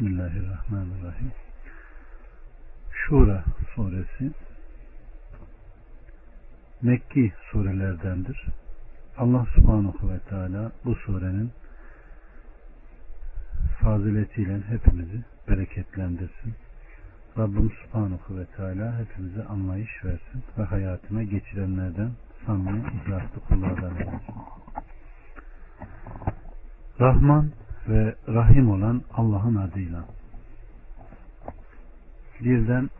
Bismillahirrahmanirrahim. Şura suresi Mekki surelerdendir. Allah subhanahu ve teala bu surenin faziletiyle hepimizi bereketlendirsin. Rabbim subhanahu ve teala hepimize anlayış versin ve hayatına geçirenlerden samimi ihlaslı kullardan eylesin. Rahman ve Rahim olan Allah'ın adıyla. Birden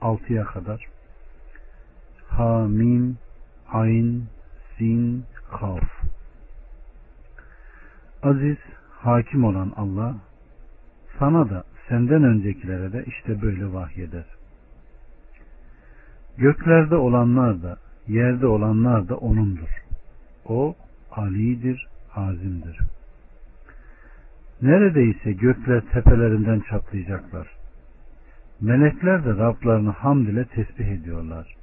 altıya kadar Ha, Mim, Ayn, Sin, Kaf. Aziz, hakim olan Allah sana da senden öncekilere de işte böyle vahyeder. Göklerde olanlar da yerde olanlar da O'nundur. O alidir, azimdir. Neredeyse gökler tepelerinden çatlayacaklar. Melekler de Rablarını hamd ile tesbih ediyorlar.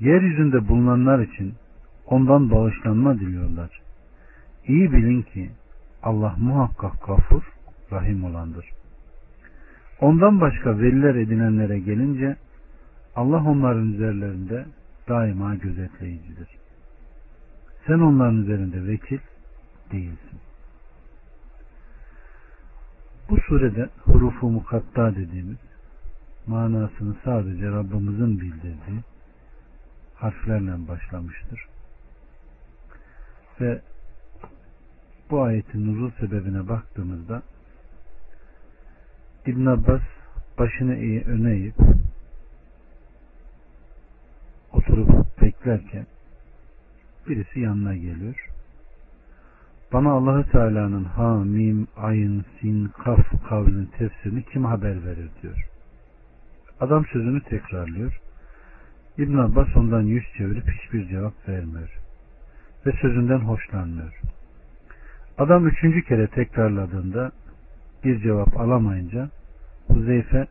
Yeryüzünde bulunanlar için ondan bağışlanma diliyorlar. İyi bilin ki Allah muhakkak gafur, rahim olandır. Ondan başka veliler edinenlere gelince Allah onların üzerlerinde daima gözetleyicidir. Sen onların üzerinde vekil değilsin. Bu surede hurufu mukatta dediğimiz manasını sadece Rabbimizin bildirdiği harflerle başlamıştır. Ve bu ayetin nuzul sebebine baktığımızda İbn Abbas başını eği öne eğip oturup beklerken birisi yanına geliyor. Bana Allahü Teala'nın ha, mim, ayın, sin, kaf kavlinin tefsirini kim haber verir diyor. Adam sözünü tekrarlıyor. İbn Abbas ondan yüz çevirip hiçbir cevap vermiyor. Ve sözünden hoşlanmıyor. Adam üçüncü kere tekrarladığında bir cevap alamayınca Huzeyfe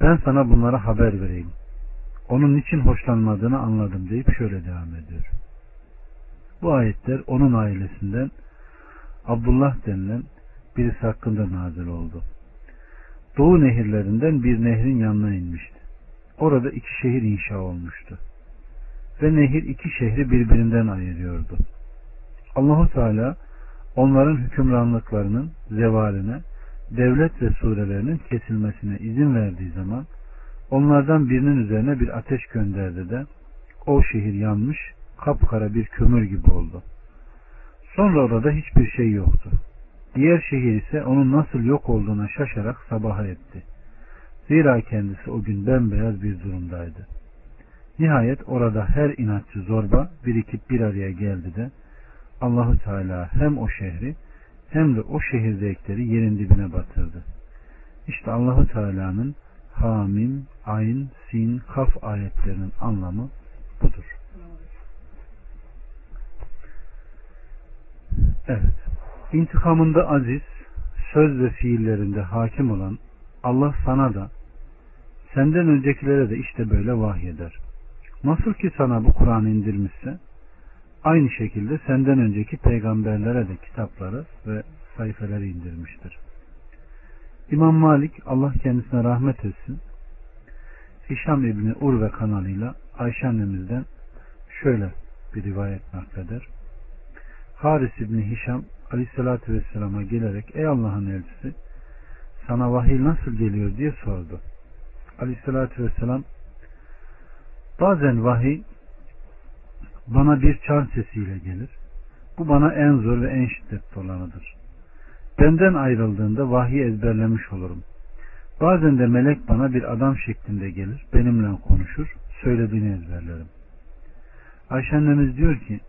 ben sana bunlara haber vereyim. Onun için hoşlanmadığını anladım deyip şöyle devam ediyor. Bu ayetler onun ailesinden Abdullah denilen birisi hakkında nazil oldu. Doğu nehirlerinden bir nehrin yanına inmişti. Orada iki şehir inşa olmuştu. Ve nehir iki şehri birbirinden ayırıyordu. Allahu Teala onların hükümranlıklarının zevaline, devlet ve surelerinin kesilmesine izin verdiği zaman onlardan birinin üzerine bir ateş gönderdi de o şehir yanmış, kapkara bir kömür gibi oldu. Sonra orada hiçbir şey yoktu. Diğer şehir ise onun nasıl yok olduğuna şaşarak sabaha etti. Zira kendisi o gün bembeyaz bir durumdaydı. Nihayet orada her inatçı zorba birikip bir araya geldi de Allahu Teala hem o şehri hem de o şehirdekileri yerin dibine batırdı. İşte Allahu Teala'nın Hamim, Ayn, Sin, Kaf ayetlerinin anlamı budur. Evet. İntikamında aziz, söz ve fiillerinde hakim olan Allah sana da senden öncekilere de işte böyle vahyeder. Nasıl ki sana bu Kur'an indirmişse aynı şekilde senden önceki peygamberlere de kitapları ve sayfeleri indirmiştir. İmam Malik Allah kendisine rahmet etsin. Hişam İbni Urve kanalıyla Ayşe annemizden şöyle bir rivayet nakleder. Haris İbni Hişam Aleyhisselatü Vesselam'a gelerek ey Allah'ın elçisi sana vahiy nasıl geliyor diye sordu. Aleyhisselatü Vesselam bazen vahiy bana bir çan sesiyle gelir. Bu bana en zor ve en şiddetli olanıdır. Benden ayrıldığında vahiy ezberlemiş olurum. Bazen de melek bana bir adam şeklinde gelir, benimle konuşur, söylediğini ezberlerim. Ayşe annemiz diyor ki,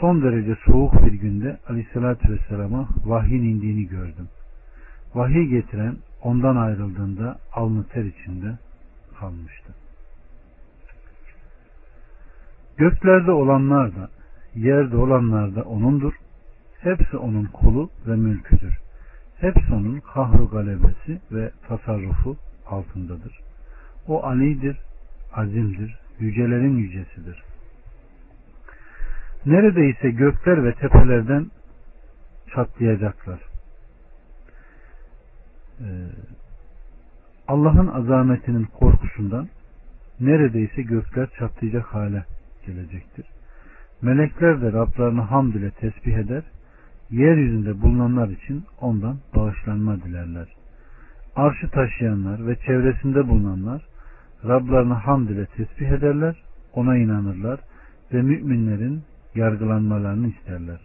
son derece soğuk bir günde aleyhissalatü vesselama vahyin indiğini gördüm. Vahiy getiren ondan ayrıldığında alnı ter içinde kalmıştı. Göklerde olanlar da, yerde olanlar da O'nundur. Hepsi O'nun kulu ve mülküdür. Hepsi O'nun kahru galebesi ve tasarrufu altındadır. O alidir, azimdir, yücelerin yücesidir. Neredeyse gökler ve tepelerden çatlayacaklar. e, Allah'ın azametinin korkusundan neredeyse gökler çatlayacak hale gelecektir. Melekler de Rablarını hamd ile tesbih eder, yeryüzünde bulunanlar için ondan bağışlanma dilerler. Arşı taşıyanlar ve çevresinde bulunanlar Rablarını hamd ile tesbih ederler, ona inanırlar ve müminlerin yargılanmalarını isterler.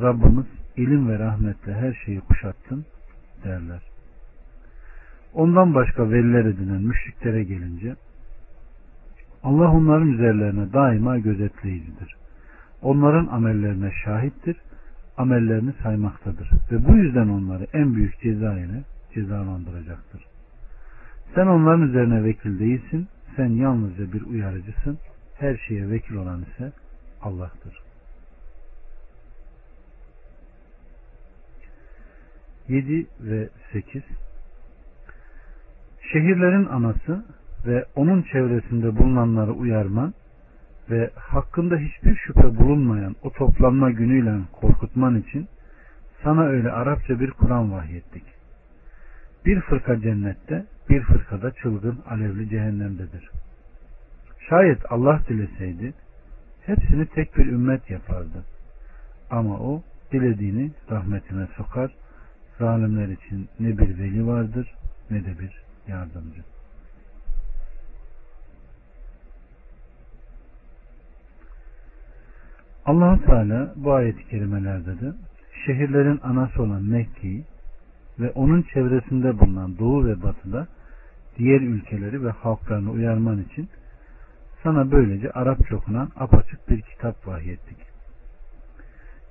Rabbimiz ilim ve rahmetle her şeyi kuşattın derler. Ondan başka veliler edinen müşriklere gelince Allah onların üzerlerine daima gözetleyicidir. Onların amellerine şahittir, amellerini saymaktadır ve bu yüzden onları en büyük ceza ile cezalandıracaktır. Sen onların üzerine vekil değilsin, sen yalnızca bir uyarıcısın, her şeye vekil olan ise Allah'tır. 7 ve 8 Şehirlerin anası ve onun çevresinde bulunanları uyarman ve hakkında hiçbir şüphe bulunmayan o toplanma günüyle korkutman için sana öyle Arapça bir Kur'an vahyettik. Bir fırka cennette, bir fırkada çılgın alevli cehennemdedir. Şayet Allah dileseydi hepsini tek bir ümmet yapardı. Ama o dilediğini rahmetine sokar. Zalimler için ne bir veli vardır ne de bir yardımcı. allah Teala bu ayet-i kerimelerde de şehirlerin anası olan Mekke'yi ve onun çevresinde bulunan doğu ve batıda diğer ülkeleri ve halklarını uyarman için sana böylece Arapça okunan apaçık bir kitap vahyettik.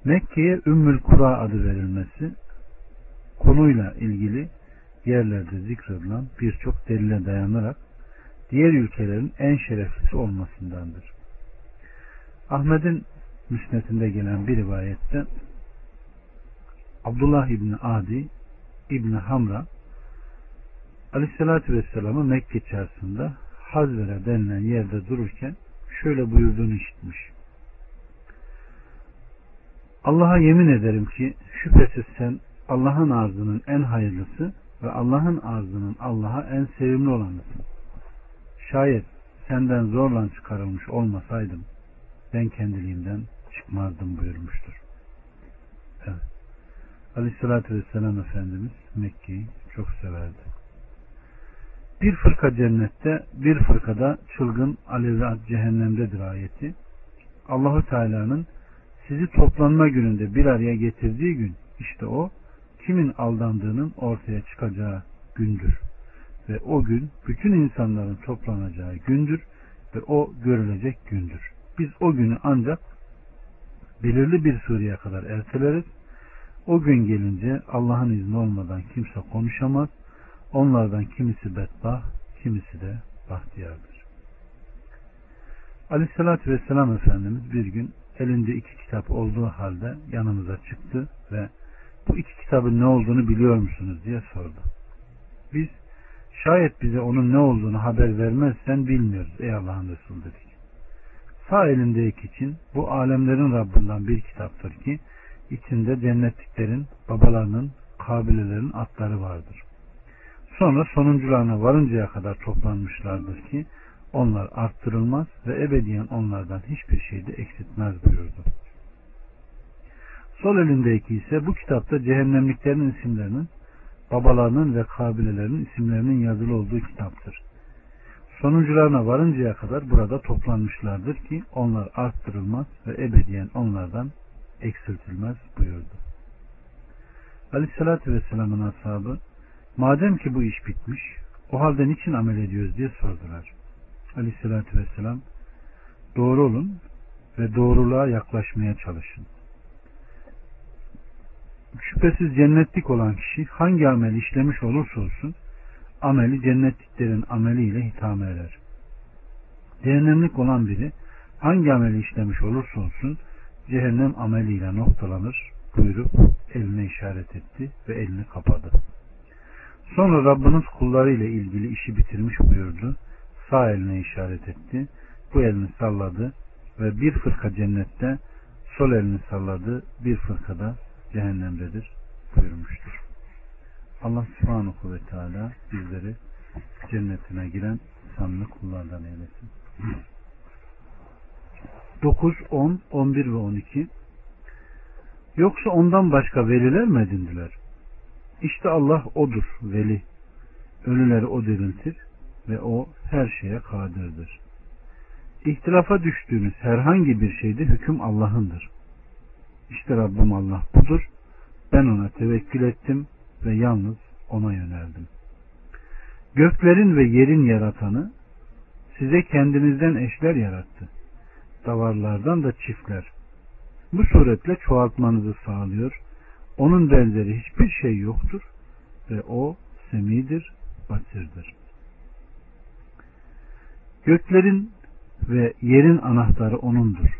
Mekke'ye Ümmül Kura adı verilmesi konuyla ilgili yerlerde zikredilen birçok delile dayanarak diğer ülkelerin en şereflisi olmasındandır. Ahmet'in müsnetinde gelen bir rivayette Abdullah İbni Adi İbni Hamra Aleyhisselatü Vesselam'ı Mekke çarşısında Hazvere denilen yerde dururken şöyle buyurduğunu işitmiş. Allah'a yemin ederim ki şüphesiz sen Allah'ın arzının en hayırlısı ve Allah'ın arzının Allah'a en sevimli olanısın. Şayet senden zorla çıkarılmış olmasaydım ben kendiliğimden çıkmazdım buyurmuştur. Evet. Aleyhissalatü Vesselam Efendimiz Mekke'yi çok severdi. Bir fırka cennette, bir fırkada çılgın alevli cehennemdedir ayeti. Allahu Teala'nın sizi toplanma gününde bir araya getirdiği gün işte o kimin aldandığının ortaya çıkacağı gündür. Ve o gün bütün insanların toplanacağı gündür ve o görülecek gündür. Biz o günü ancak belirli bir sureye kadar erteleriz. O gün gelince Allah'ın izni olmadan kimse konuşamaz Onlardan kimisi bedbah, kimisi de bahtiyardır. Aleyhissalatü Vesselam Efendimiz bir gün elinde iki kitap olduğu halde yanımıza çıktı ve bu iki kitabın ne olduğunu biliyor musunuz diye sordu. Biz şayet bize onun ne olduğunu haber vermezsen bilmiyoruz ey Allah'ın Resulü dedik. Sağ elindeki için bu alemlerin Rabbinden bir kitaptır ki içinde cennetliklerin, babalarının, kabilelerin atları vardır. Sonra sonuncularına varıncaya kadar toplanmışlardır ki onlar arttırılmaz ve ebediyen onlardan hiçbir şey de eksiltmez buyurdu. Sol elindeki ise bu kitapta cehennemliklerin isimlerinin babalarının ve kabilelerinin isimlerinin yazılı olduğu kitaptır. Sonuncularına varıncaya kadar burada toplanmışlardır ki onlar arttırılmaz ve ebediyen onlardan eksiltilmez buyurdu. Aleyhissalatü Vesselam'ın ashabı Madem ki bu iş bitmiş, o halde niçin amel ediyoruz diye sordular. Aleyhissalatü vesselam, doğru olun ve doğruluğa yaklaşmaya çalışın. Şüphesiz cennetlik olan kişi hangi amel işlemiş olursa olsun, ameli cennetliklerin ameliyle hitame eder. Cehennemlik olan biri hangi ameli işlemiş olursa olsun cehennem ameliyle noktalanır buyurup eline işaret etti ve elini kapadı. Sonra Rabbiniz kulları ile ilgili işi bitirmiş buyurdu. Sağ eline işaret etti. Bu elini salladı ve bir fırka cennette sol elini salladı. Bir fırkada cehennemdedir buyurmuştur. Allah subhanahu ve teala bizleri cennetine giren samimi kullardan eylesin. 9, 10, 11 ve 12 Yoksa ondan başka veliler mi edindiler? İşte Allah odur veli. Ölüleri o diriltir ve o her şeye kadirdir. İhtilafa düştüğünüz herhangi bir şeyde hüküm Allah'ındır. İşte Rabbim Allah budur. Ben ona tevekkül ettim ve yalnız ona yöneldim. Göklerin ve yerin yaratanı size kendinizden eşler yarattı. Davarlardan da çiftler. Bu suretle çoğaltmanızı sağlıyor. Onun benzeri hiçbir şey yoktur ve o semidir, basirdir. Göklerin ve yerin anahtarı O'nundur.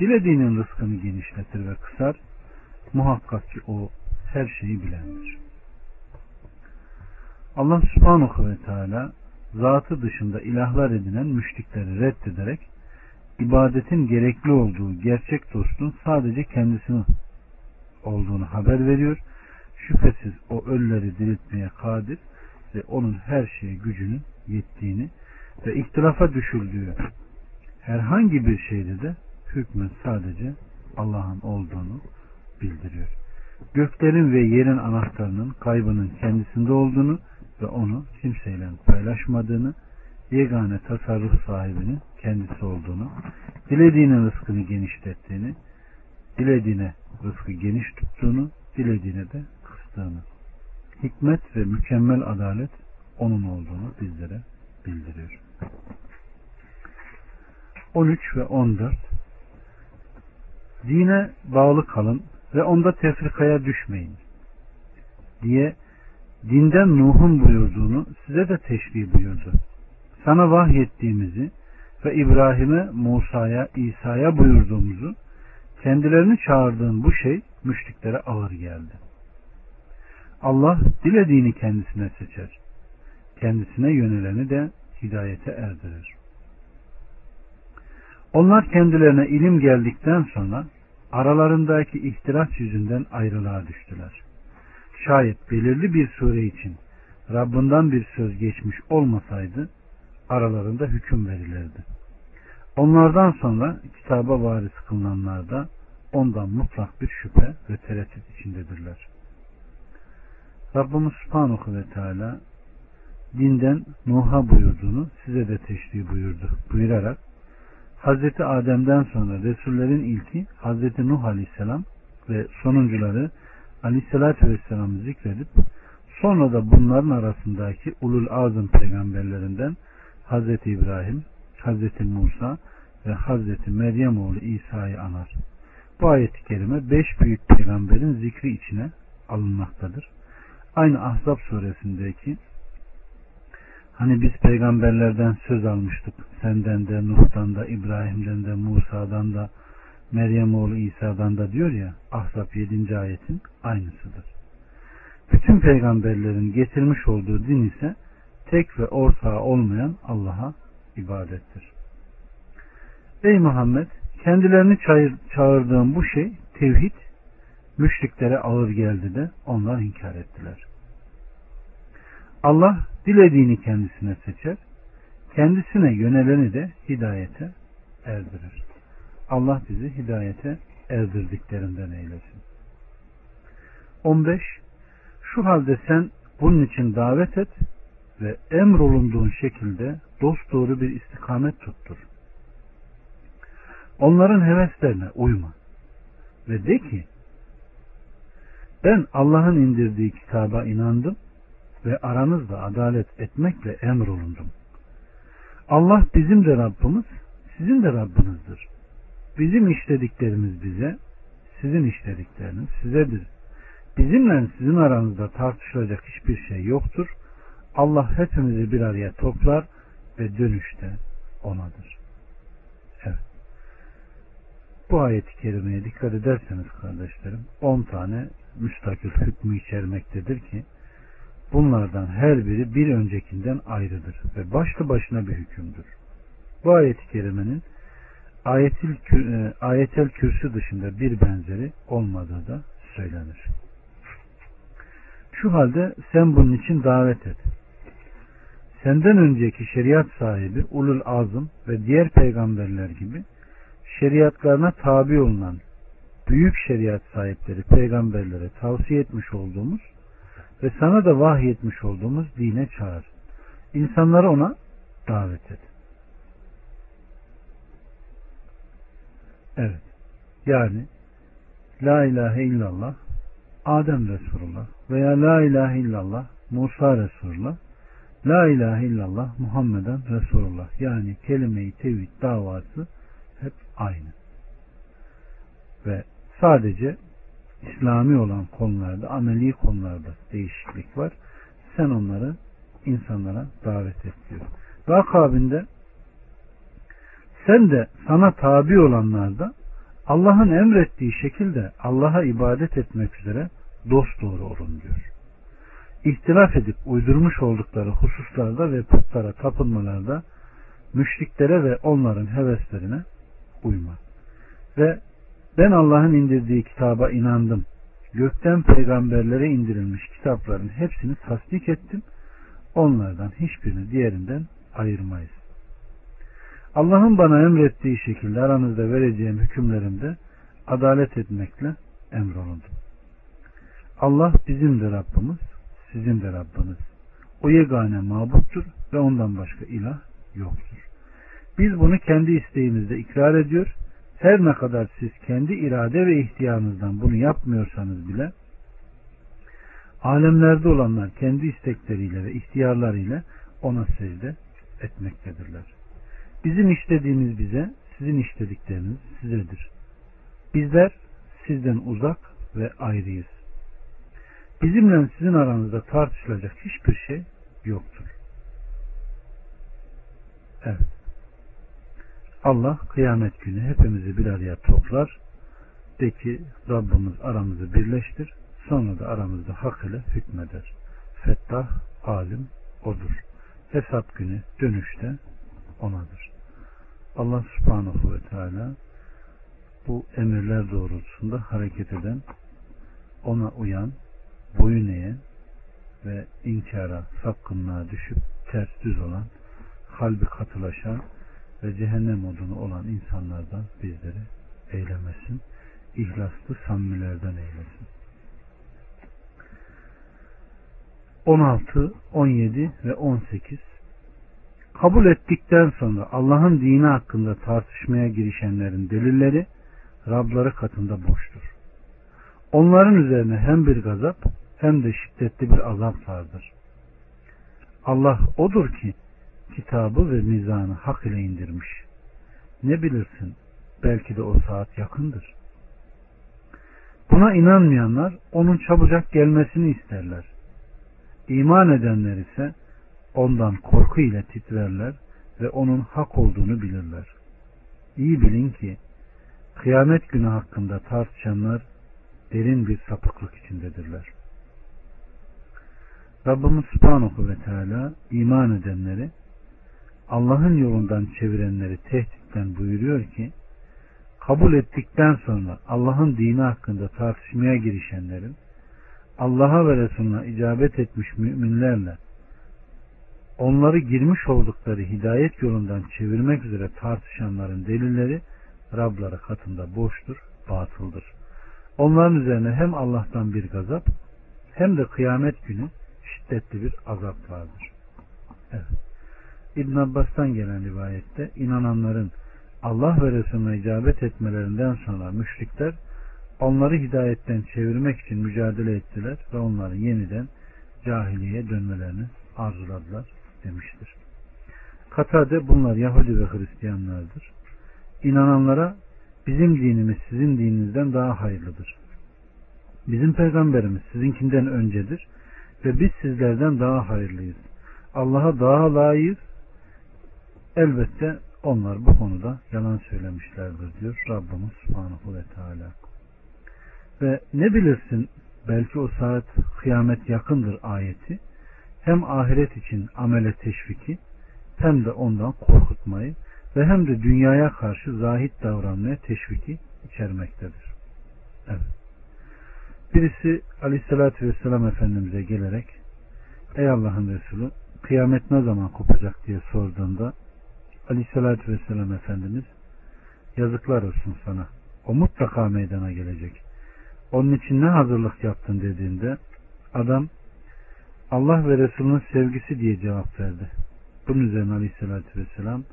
Dilediğinin rızkını genişletir ve kısar. Muhakkak ki O her şeyi bilendir. Allah subhanahu ve teala zatı dışında ilahlar edinen müşrikleri reddederek ibadetin gerekli olduğu gerçek dostun sadece kendisini olduğunu haber veriyor. Şüphesiz o ölüleri diriltmeye kadir ve onun her şeye gücünün yettiğini ve ihtilafa düşüldüğü herhangi bir şeyde de hükmün sadece Allah'ın olduğunu bildiriyor. Göklerin ve yerin anahtarının kaybının kendisinde olduğunu ve onu kimseyle paylaşmadığını, yegane tasarruf sahibinin kendisi olduğunu, dilediğinin rızkını genişlettiğini, dilediğine rızkı geniş tuttuğunu, dilediğine de kıstığını, hikmet ve mükemmel adalet onun olduğunu bizlere bildiriyor. 13 ve 14 Dine bağlı kalın ve onda tefrikaya düşmeyin diye dinden Nuh'un buyurduğunu size de teşbih buyurdu. Sana vahyettiğimizi ve İbrahim'e, Musa'ya, İsa'ya buyurduğumuzu kendilerini çağırdığın bu şey müşriklere ağır geldi. Allah dilediğini kendisine seçer. Kendisine yöneleni de hidayete erdirir. Onlar kendilerine ilim geldikten sonra aralarındaki ihtiras yüzünden ayrılığa düştüler. Şayet belirli bir sure için Rabbinden bir söz geçmiş olmasaydı aralarında hüküm verilirdi. Onlardan sonra kitaba varis kılınanlar da ondan mutlak bir şüphe ve tereddüt içindedirler. Rabbimiz Subhanahu ve Teala dinden Nuh'a buyurduğunu size de teşrih buyurdu. Buyurarak Hazreti Adem'den sonra Resullerin ilki Hazreti Nuh Aleyhisselam ve sonuncuları Aleyhisselatü Vesselam'ı zikredip sonra da bunların arasındaki ulul azım peygamberlerinden Hazreti İbrahim, Hazreti Musa ve Hazreti Meryem oğlu İsa'yı anar. Bu ayet-i kerime beş büyük peygamberin zikri içine alınmaktadır. Aynı Ahzab suresindeki Hani biz peygamberlerden söz almıştık. Senden de, Nuh'tan da, İbrahim'den de, Musa'dan da, Meryem oğlu İsa'dan da diyor ya Ahzab 7. ayetin aynısıdır. Bütün peygamberlerin getirmiş olduğu din ise tek ve ortağı olmayan Allah'a ibadettir. Ey Muhammed kendilerini çağırdığım bu şey tevhid müşriklere ağır geldi de onlar inkar ettiler. Allah dilediğini kendisine seçer, kendisine yöneleni de hidayete erdirir. Allah bizi hidayete erdirdiklerinden eylesin. 15. Şu halde sen bunun için davet et ve emrolunduğun şekilde dost doğru bir istikamet tuttur. Onların heveslerine uyma ve de ki ben Allah'ın indirdiği kitaba inandım ve aranızda adalet etmekle emrolundum. Allah bizim de Rabbimiz, sizin de Rabbinizdir. Bizim işlediklerimiz bize, sizin işledikleriniz sizedir. Bizimle sizin aranızda tartışılacak hiçbir şey yoktur. Allah hepimizi bir araya toplar ve dönüşte onadır. Evet. Bu ayet-i kerimeye dikkat ederseniz kardeşlerim 10 tane müstakil hükmü içermektedir ki Bunlardan her biri bir öncekinden ayrıdır ve başlı başına bir hükümdür. Bu ayet-i kerimenin ayetel, e, ayetel kürsü dışında bir benzeri olmadığı da söylenir. Şu halde sen bunun için davet et. Senden önceki şeriat sahibi ulul azım ve diğer peygamberler gibi şeriatlarına tabi olunan büyük şeriat sahipleri peygamberlere tavsiye etmiş olduğumuz ve sana da vahyetmiş olduğumuz dine çağır. İnsanları ona davet et. Evet. Yani La ilahe illallah Adem Resulullah veya La ilahe illallah Musa Resulullah La ilahe illallah Muhammeden Resulullah yani kelime-i tevhid davası hep aynı. Ve sadece İslami olan konularda, ameli konularda değişiklik var. Sen onları insanlara davet et diyor. Ve akabinde sen de sana tabi olanlarda Allah'ın emrettiği şekilde Allah'a ibadet etmek üzere dost doğru olun diyor. İhtilaf edip uydurmuş oldukları hususlarda ve putlara tapınmalarda müşriklere ve onların heveslerine uyma. Ve ben Allah'ın indirdiği kitaba inandım. Gökten peygamberlere indirilmiş kitapların hepsini tasdik ettim. Onlardan hiçbirini diğerinden ayırmayız. Allah'ın bana emrettiği şekilde aranızda vereceğim hükümlerimde adalet etmekle emrolundum. Allah bizim de Rabbimiz, sizin de Rabbiniz. O yegane mabuttur ve ondan başka ilah yoktur. Biz bunu kendi isteğimizde ikrar ediyor. Her ne kadar siz kendi irade ve ihtiyarınızdan bunu yapmıyorsanız bile alemlerde olanlar kendi istekleriyle ve ihtiyarlarıyla ona secde etmektedirler. Bizim işlediğimiz bize, sizin işledikleriniz sizedir. Bizler sizden uzak ve ayrıyız. Bizimle sizin aranızda tartışılacak hiçbir şey yoktur. Evet. Allah kıyamet günü hepimizi bir araya toplar. De ki Rabbimiz aramızı birleştir. Sonra da aramızda hak ile hükmeder. Fettah, alim odur. Hesap günü dönüşte onadır. Allah subhanahu ve teala bu emirler doğrultusunda hareket eden, ona uyan, boyun eğen ve inkara, sapkınlığa düşüp ters düz olan, kalbi katılaşan ve cehennem odunu olan insanlardan bizleri eylemesin. İhlaslı samimilerden eylesin. 16, 17 ve 18 Kabul ettikten sonra Allah'ın dini hakkında tartışmaya girişenlerin delilleri Rabları katında boştur. Onların üzerine hem bir gazap hem de şiddetli bir azap vardır. Allah odur ki kitabı ve mizanı hak ile indirmiş. Ne bilirsin belki de o saat yakındır. Buna inanmayanlar onun çabucak gelmesini isterler. İman edenler ise ondan korku ile titrerler ve onun hak olduğunu bilirler. İyi bilin ki kıyamet günü hakkında tartışanlar derin bir sapıklık içindedirler. Rabbimiz Subhanahu ve Teala iman edenleri Allah'ın yolundan çevirenleri tehditten buyuruyor ki kabul ettikten sonra Allah'ın dini hakkında tartışmaya girişenlerin Allah'a ve Resulüne icabet etmiş müminlerle onları girmiş oldukları hidayet yolundan çevirmek üzere tartışanların delilleri Rabları katında boştur, batıldır. Onların üzerine hem Allah'tan bir gazap hem de kıyamet günü şiddetli bir azap vardır. Evet. İbn Abbas'tan gelen rivayette inananların Allah ve Resulüne icabet etmelerinden sonra müşrikler onları hidayetten çevirmek için mücadele ettiler ve onların yeniden cahiliye dönmelerini arzuladılar demiştir. Katade bunlar Yahudi ve Hristiyanlardır. İnananlara bizim dinimiz sizin dininizden daha hayırlıdır. Bizim peygamberimiz sizinkinden öncedir ve biz sizlerden daha hayırlıyız. Allah'a daha layığız. Elbette onlar bu konuda yalan söylemişlerdir diyor Rabbimiz Subhanahu ve Teala. Ve ne bilirsin belki o saat kıyamet yakındır ayeti hem ahiret için amele teşviki hem de ondan korkutmayı ve hem de dünyaya karşı zahit davranmaya teşviki içermektedir. Evet. Birisi aleyhissalatü vesselam Efendimiz'e gelerek Ey Allah'ın Resulü kıyamet ne zaman kopacak diye sorduğunda aleyhissalatü vesselam Efendimiz yazıklar olsun sana. O mutlaka meydana gelecek. Onun için ne hazırlık yaptın dediğinde adam Allah ve Resulünün sevgisi diye cevap verdi. Bunun üzerine aleyhissalatü vesselam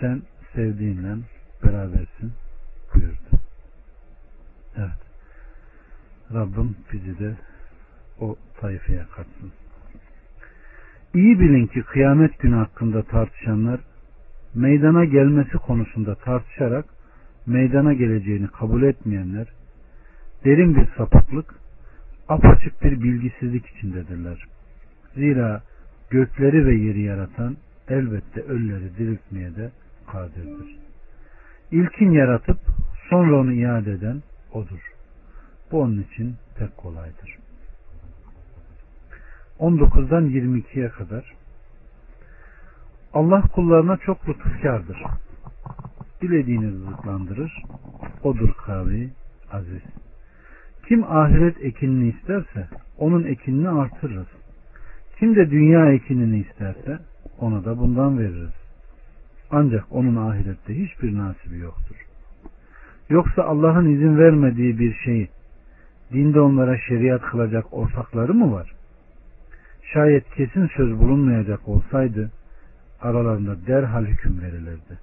sen sevdiğinle berabersin buyurdu. Evet. Rabbim bizi de o tayfaya katsın. İyi bilin ki kıyamet günü hakkında tartışanlar meydana gelmesi konusunda tartışarak meydana geleceğini kabul etmeyenler derin bir sapıklık, apaçık bir bilgisizlik içindedirler. Zira gökleri ve yeri yaratan elbette ölüleri diriltmeye de kadirdir. İlkin yaratıp sonra onu iade eden odur. Bu onun için pek kolaydır. 19'dan 22'ye kadar Allah kullarına çok lütufkardır. Dilediğini rızıklandırır. Odur kavi aziz. Kim ahiret ekinini isterse onun ekinini artırırız. Kim de dünya ekinini isterse ona da bundan veririz. Ancak onun ahirette hiçbir nasibi yoktur. Yoksa Allah'ın izin vermediği bir şeyi dinde onlara şeriat kılacak ortakları mı var? Şayet kesin söz bulunmayacak olsaydı aralarında derhal hüküm verilirdi.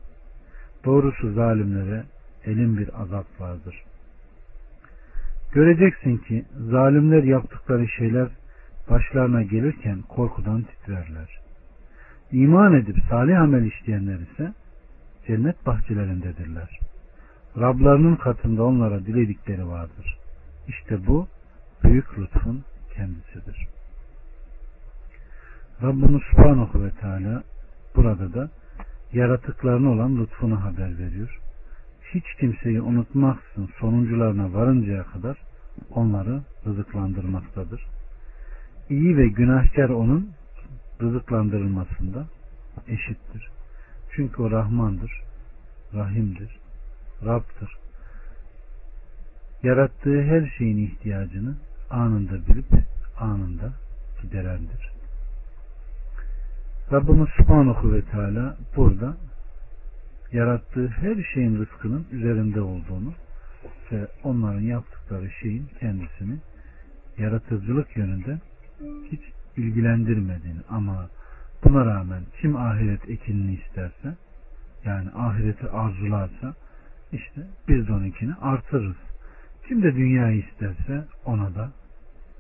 Doğrusu zalimlere elin bir azap vardır. Göreceksin ki zalimler yaptıkları şeyler başlarına gelirken korkudan titrerler. İman edip salih amel işleyenler ise cennet bahçelerindedirler. Rablarının katında onlara diledikleri vardır. İşte bu büyük lütfun kendisidir. Rabbimiz Subhanahu ve Teala burada da yaratıklarına olan lütfunu haber veriyor. Hiç kimseyi unutmaksın sonuncularına varıncaya kadar onları rızıklandırmaktadır. İyi ve günahkar onun rızıklandırılmasında eşittir. Çünkü o Rahmandır, Rahimdir, Rab'dır. Yarattığı her şeyin ihtiyacını anında bilip anında giderendir. Rabbimiz Subhanahu ve Teala burada yarattığı her şeyin rızkının üzerinde olduğunu ve onların yaptıkları şeyin kendisini yaratıcılık yönünde hiç ilgilendirmediğini ama buna rağmen kim ahiret ekinini isterse yani ahireti arzularsa işte biz de onunkini artırırız. Kim de dünyayı isterse ona da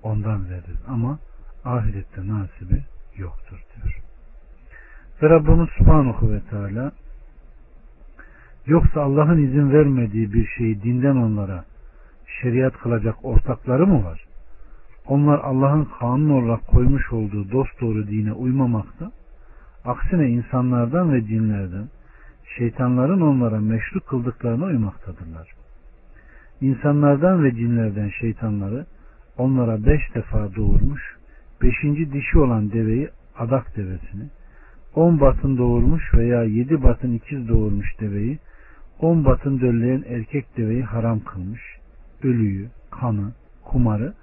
ondan veririz. Ama ahirette nasibi yoktur diyor. Ve Rabbimiz Subhanahu ve Teala yoksa Allah'ın izin vermediği bir şeyi dinden onlara şeriat kılacak ortakları mı var? Onlar Allah'ın kanun olarak koymuş olduğu dost doğru dine uymamakta, aksine insanlardan ve cinlerden şeytanların onlara meşru kıldıklarına uymaktadırlar. İnsanlardan ve cinlerden şeytanları onlara beş defa doğurmuş, beşinci dişi olan deveyi adak devesini, on batın doğurmuş veya yedi batın ikiz doğurmuş deveyi, on batın dölleyen erkek deveyi haram kılmış, ölüyü, kanı, kumarı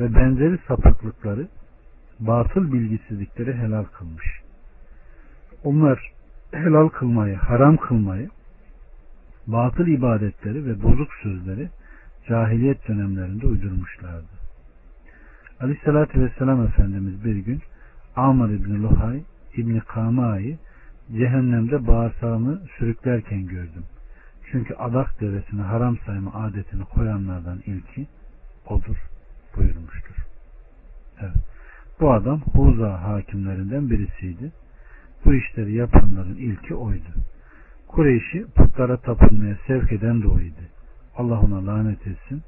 ve benzeri sapıklıkları, batıl bilgisizlikleri helal kılmış. Onlar helal kılmayı, haram kılmayı, batıl ibadetleri ve bozuk sözleri cahiliyet dönemlerinde uydurmuşlardı. Aleyhissalatü Vesselam Efendimiz bir gün Amr İbni Luhay İbni Kama'yı cehennemde bağırsağını sürüklerken gördüm. Çünkü adak devesini haram sayma adetini koyanlardan ilki odur buyurmuştur. Evet. Bu adam Huza hakimlerinden birisiydi. Bu işleri yapanların ilki oydu. Kureyş'i putlara tapınmaya sevk eden de oydu. Allah ona lanet etsin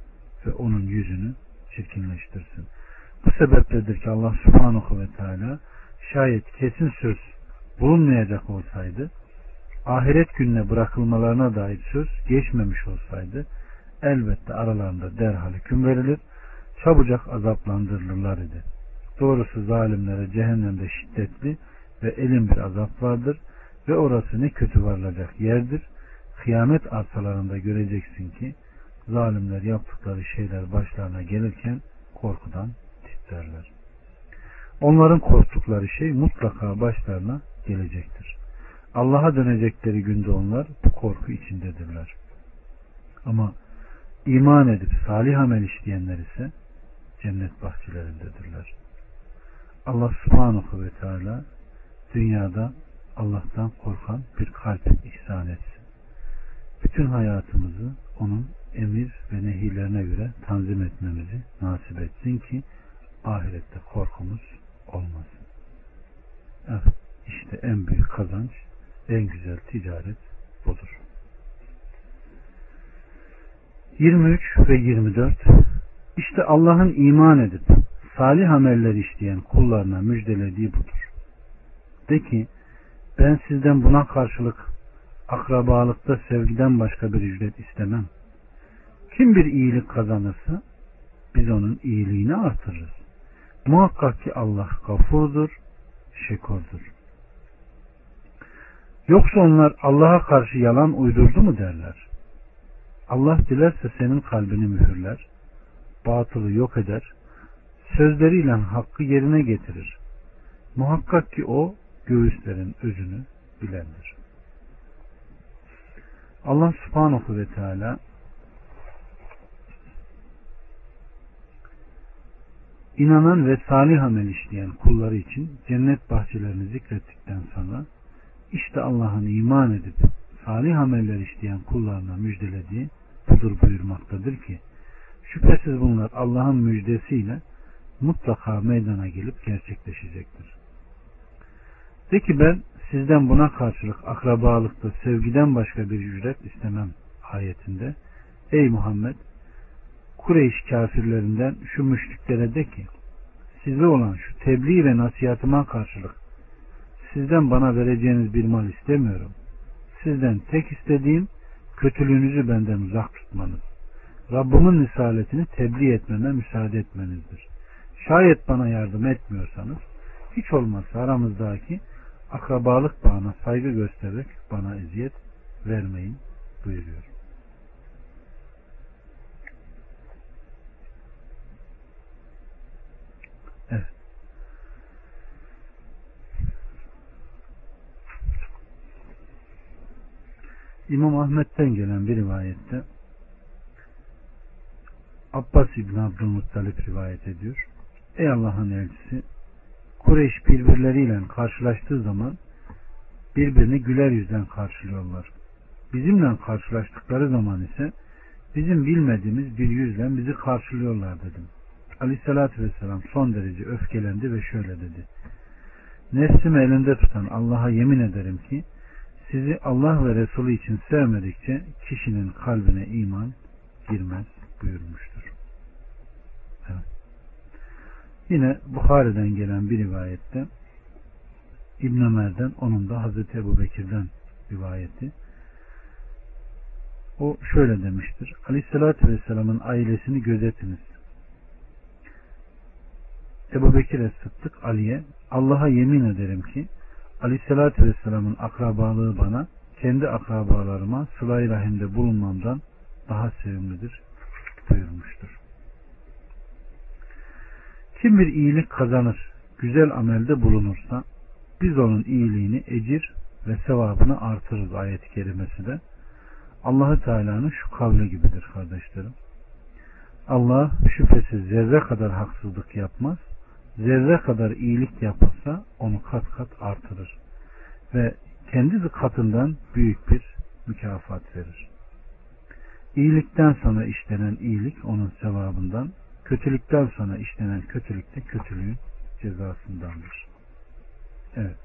ve onun yüzünü çirkinleştirsin. Bu sebepledir ki Allah subhanahu ve teala şayet kesin söz bulunmayacak olsaydı ahiret gününe bırakılmalarına dair söz geçmemiş olsaydı elbette aralarında derhal hüküm verilir çabucak azaplandırılırlar idi. Doğrusu zalimlere cehennemde şiddetli ve elin bir azap vardır ve orası ne kötü varılacak yerdir. Kıyamet arsalarında göreceksin ki zalimler yaptıkları şeyler başlarına gelirken korkudan titrerler. Onların korktukları şey mutlaka başlarına gelecektir. Allah'a dönecekleri günde onlar bu korku içindedirler. Ama iman edip salih amel işleyenler ise cennet bahçelerindedirler. Allah subhanahu ve teala dünyada Allah'tan korkan bir kalp ihsan etsin. Bütün hayatımızı onun emir ve nehirlerine göre tanzim etmemizi nasip etsin ki ahirette korkumuz olmasın. Evet, işte en büyük kazanç, en güzel ticaret budur. 23 ve 24 İşte Allah'ın iman edip salih ameller işleyen kullarına müjdelediği budur. De ki ben sizden buna karşılık akrabalıkta sevgiden başka bir ücret istemem. Kim bir iyilik kazanırsa biz onun iyiliğini artırırız. Muhakkak ki Allah gafurdur, şekurdur. Yoksa onlar Allah'a karşı yalan uydurdu mu derler. Allah dilerse senin kalbini mühürler, batılı yok eder, sözleriyle hakkı yerine getirir. Muhakkak ki o göğüslerin özünü bilendir. Allah subhanahu ve teala inanan ve salih amel işleyen kulları için cennet bahçelerini zikrettikten sonra işte Allah'ın iman edip salih ameller işleyen kullarına müjdelediği budur buyurmaktadır ki şüphesiz bunlar Allah'ın müjdesiyle mutlaka meydana gelip gerçekleşecektir. De ki ben sizden buna karşılık akrabalıkta sevgiden başka bir ücret istemem ayetinde. Ey Muhammed Kureyş kafirlerinden şu müşriklere de ki size olan şu tebliğ ve nasihatıma karşılık sizden bana vereceğiniz bir mal istemiyorum. Sizden tek istediğim kötülüğünüzü benden uzak tutmanız. Rabbimin risaletini tebliğ etmeme müsaade etmenizdir. Şayet bana yardım etmiyorsanız hiç olmazsa aramızdaki akrabalık bağına saygı göstererek bana eziyet vermeyin buyuruyor. Evet. İmam Ahmet'ten gelen bir rivayette Abbas İbni Abdülmuttalip rivayet ediyor. Ey Allah'ın elçisi Kureyş birbirleriyle karşılaştığı zaman birbirini güler yüzden karşılıyorlar. Bizimle karşılaştıkları zaman ise bizim bilmediğimiz bir yüzle bizi karşılıyorlar dedim. Aleyhissalatü vesselam son derece öfkelendi ve şöyle dedi. Nefsimi elinde tutan Allah'a yemin ederim ki sizi Allah ve Resulü için sevmedikçe kişinin kalbine iman girmez buyurmuştur. Evet. Yine Bukhari'den gelen bir rivayette İbn Ömer'den onun da Hazreti Ebu Bekir'den rivayeti o şöyle demiştir. Aleyhissalatü Vesselam'ın ailesini gözetiniz. Ebu Bekir Sıddık Ali'ye Allah'a yemin ederim ki Aleyhissalatü Vesselam'ın akrabalığı bana kendi akrabalarıma sıla rahimde bulunmamdan daha sevimlidir buyurmuştur. Kim bir iyilik kazanır, güzel amelde bulunursa biz onun iyiliğini ecir ve sevabını artırırız ayet-i kerimesi de. Allahü Teala'nın şu kavli gibidir kardeşlerim. Allah şüphesiz zerre kadar haksızlık yapmaz. Zerre kadar iyilik yapılsa onu kat kat artırır. Ve kendi katından büyük bir mükafat verir. İyilikten sonra işlenen iyilik onun sevabından, kötülükten sonra işlenen kötülük de kötülüğün cezasındandır. Evet.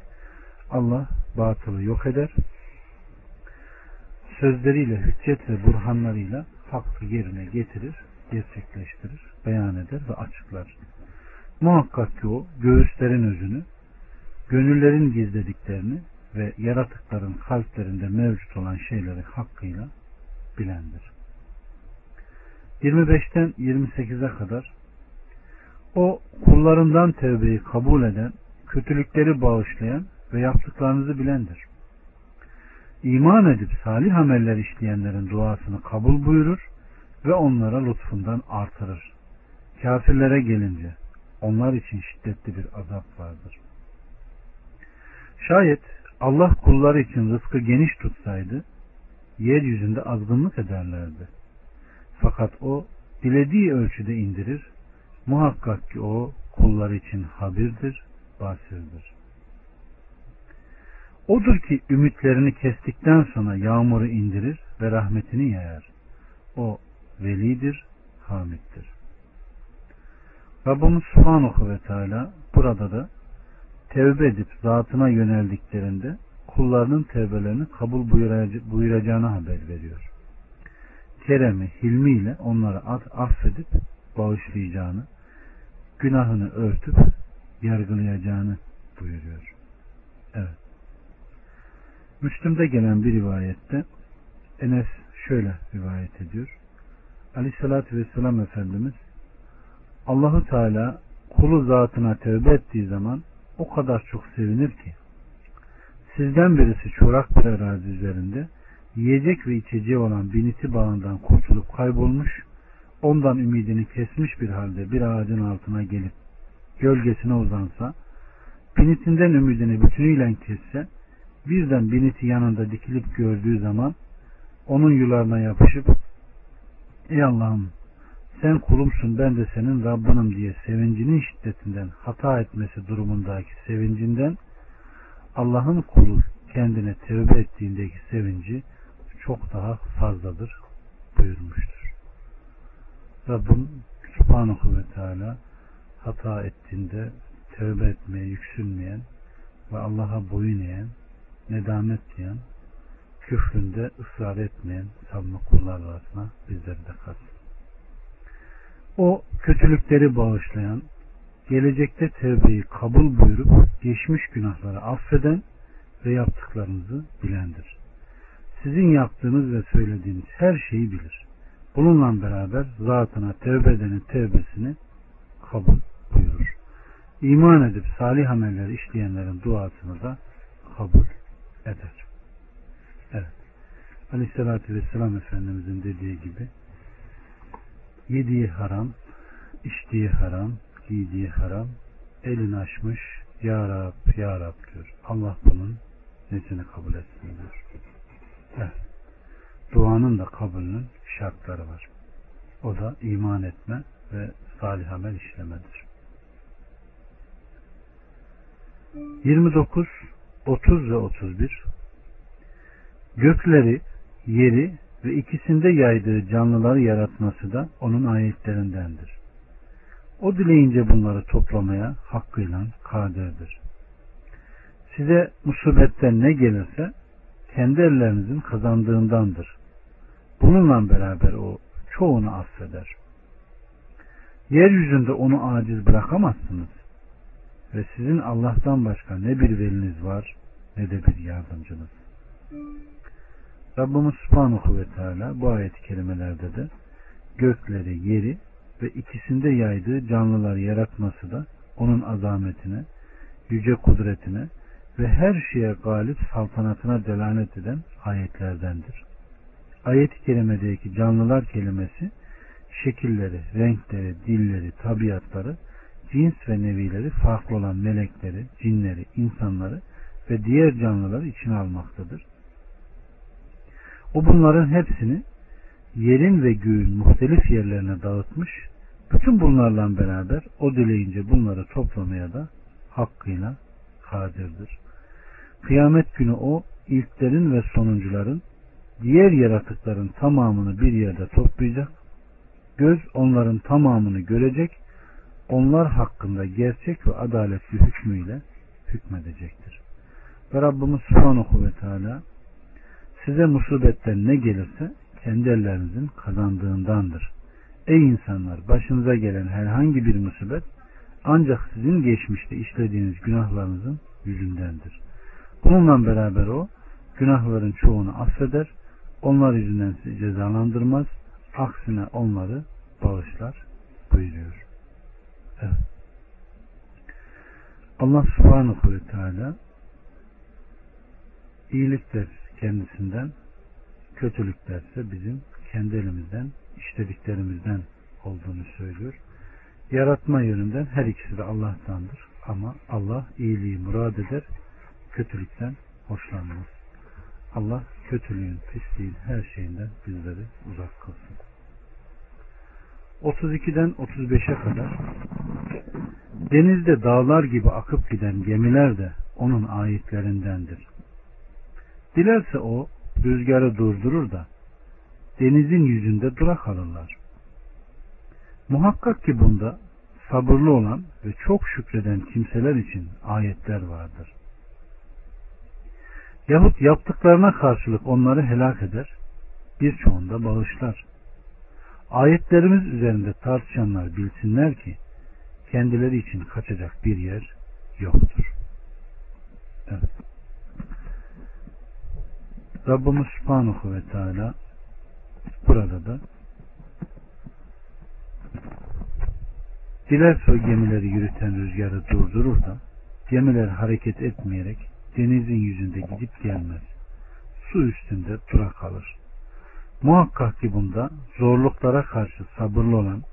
Allah batılı yok eder. Sözleriyle, hüccet ve burhanlarıyla hakkı yerine getirir, gerçekleştirir, beyan eder ve açıklar. Muhakkak ki o göğüslerin özünü, gönüllerin gizlediklerini ve yaratıkların kalplerinde mevcut olan şeyleri hakkıyla bilendir. 25'ten 28'e kadar o kullarından tevbeyi kabul eden, kötülükleri bağışlayan ve yaptıklarınızı bilendir. İman edip salih ameller işleyenlerin duasını kabul buyurur ve onlara lütfundan artırır. Kafirlere gelince onlar için şiddetli bir azap vardır. Şayet Allah kulları için rızkı geniş tutsaydı yeryüzünde azgınlık ederlerdi. Fakat o dilediği ölçüde indirir. Muhakkak ki o kullar için habirdir, basirdir. Odur ki ümitlerini kestikten sonra yağmuru indirir ve rahmetini yayar. O velidir, hamittir. Rabbimiz Subhanahu ve Teala burada da tevbe edip zatına yöneldiklerinde kullarının tevbelerini kabul buyuracağını haber veriyor. Keremi, hilmiyle onları affedip bağışlayacağını, günahını örtüp yargılayacağını buyuruyor. Evet. Müslüm'de gelen bir rivayette Enes şöyle rivayet ediyor. Aleyhissalatü vesselam Efendimiz Allahu Teala kulu zatına tövbe ettiği zaman o kadar çok sevinir ki. Sizden birisi çorak bir arazi üzerinde yiyecek ve içeceği olan biniti bağından kurtulup kaybolmuş ondan ümidini kesmiş bir halde bir ağacın altına gelip gölgesine uzansa binitinden ümidini bütünüyle kesse birden biniti yanında dikilip gördüğü zaman onun yularına yapışıp ey Allah'ım sen kulumsun ben de senin Rabbinim diye sevincinin şiddetinden hata etmesi durumundaki sevincinden Allah'ın kulu kendine tevbe ettiğindeki sevinci çok daha fazladır buyurmuştur. Rabbim Subhanahu ve Teala hata ettiğinde tevbe etmeye yüksünmeyen ve Allah'a boyun eğen, nedamet diyen, küfründe ısrar etmeyen samimi kullar arasına bizleri de katsın. O kötülükleri bağışlayan, gelecekte tevbeyi kabul buyurup geçmiş günahları affeden ve yaptıklarınızı bilendir. Sizin yaptığınız ve söylediğiniz her şeyi bilir. Bununla beraber zatına tevbe edenin tevbesini kabul buyurur. İman edip salih ameller işleyenlerin duasını da kabul eder. Evet. Aleyhissalatü Vesselam Efendimizin dediği gibi yediği haram, içtiği haram, giydiği haram, elini açmış, Ya Rab, Ya Rab diyor. Allah bunun nesini kabul etsin diyor. Evet. Duanın da kabulünün şartları var. O da iman etme ve salih amel işlemedir. 29, 30 ve 31 Gökleri, yeri ve ikisinde yaydığı canlıları yaratması da onun ayetlerindendir. O dileyince bunları toplamaya hakkıyla kadirdir. Size musibetten ne gelirse kendi ellerinizin kazandığındandır. Bununla beraber o çoğunu affeder. Yeryüzünde onu aciz bırakamazsınız. Ve sizin Allah'tan başka ne bir veliniz var ne de bir yardımcınız. Rabbimiz Subhanahu ve Teala bu ayet-i kerimelerde de gökleri, yeri ve ikisinde yaydığı canlılar yaratması da onun azametine, yüce kudretine ve her şeye galip saltanatına delalet eden ayetlerdendir. Ayet-i kerimedeki canlılar kelimesi şekilleri, renkleri, dilleri, tabiatları, cins ve nevileri farklı olan melekleri, cinleri, insanları ve diğer canlıları içine almaktadır. O bunların hepsini yerin ve göğün muhtelif yerlerine dağıtmış, bütün bunlarla beraber o dileyince bunları toplamaya da hakkıyla kadirdir. Kıyamet günü o ilklerin ve sonuncuların diğer yaratıkların tamamını bir yerde toplayacak. Göz onların tamamını görecek. Onlar hakkında gerçek ve adaletli hükmüyle hükmedecektir. Ve Rabbimiz Subhanahu ve Teala size musibetten ne gelirse kendi ellerinizin kazandığındandır. Ey insanlar başınıza gelen herhangi bir musibet ancak sizin geçmişte işlediğiniz günahlarınızın yüzündendir. Bununla beraber o günahların çoğunu affeder, onlar yüzünden sizi cezalandırmaz, aksine onları bağışlar buyuruyor. Evet. Allah subhanahu ve teala iyilikler kendisinden, kötülüklerse bizim kendi elimizden işlediklerimizden olduğunu söylüyor. Yaratma yönünden her ikisi de Allah'tandır. Ama Allah iyiliği murad eder, kötülükten hoşlanmaz. Allah kötülüğün, pisliğin her şeyinden bizleri uzak kılsın. 32'den 35'e kadar denizde dağlar gibi akıp giden gemiler de onun ayetlerindendir. Dilerse o rüzgarı durdurur da denizin yüzünde durak alırlar. Muhakkak ki bunda sabırlı olan ve çok şükreden kimseler için ayetler vardır. Yahut yaptıklarına karşılık onları helak eder, birçoğunda bağışlar. Ayetlerimiz üzerinde tartışanlar bilsinler ki kendileri için kaçacak bir yer yoktur. Evet. Rabbimiz Subhanahu ve Teala burada da dilerse o gemileri yürüten rüzgarı durdurur da gemiler hareket etmeyerek denizin yüzünde gidip gelmez. Su üstünde durak kalır. Muhakkak ki bunda zorluklara karşı sabırlı olan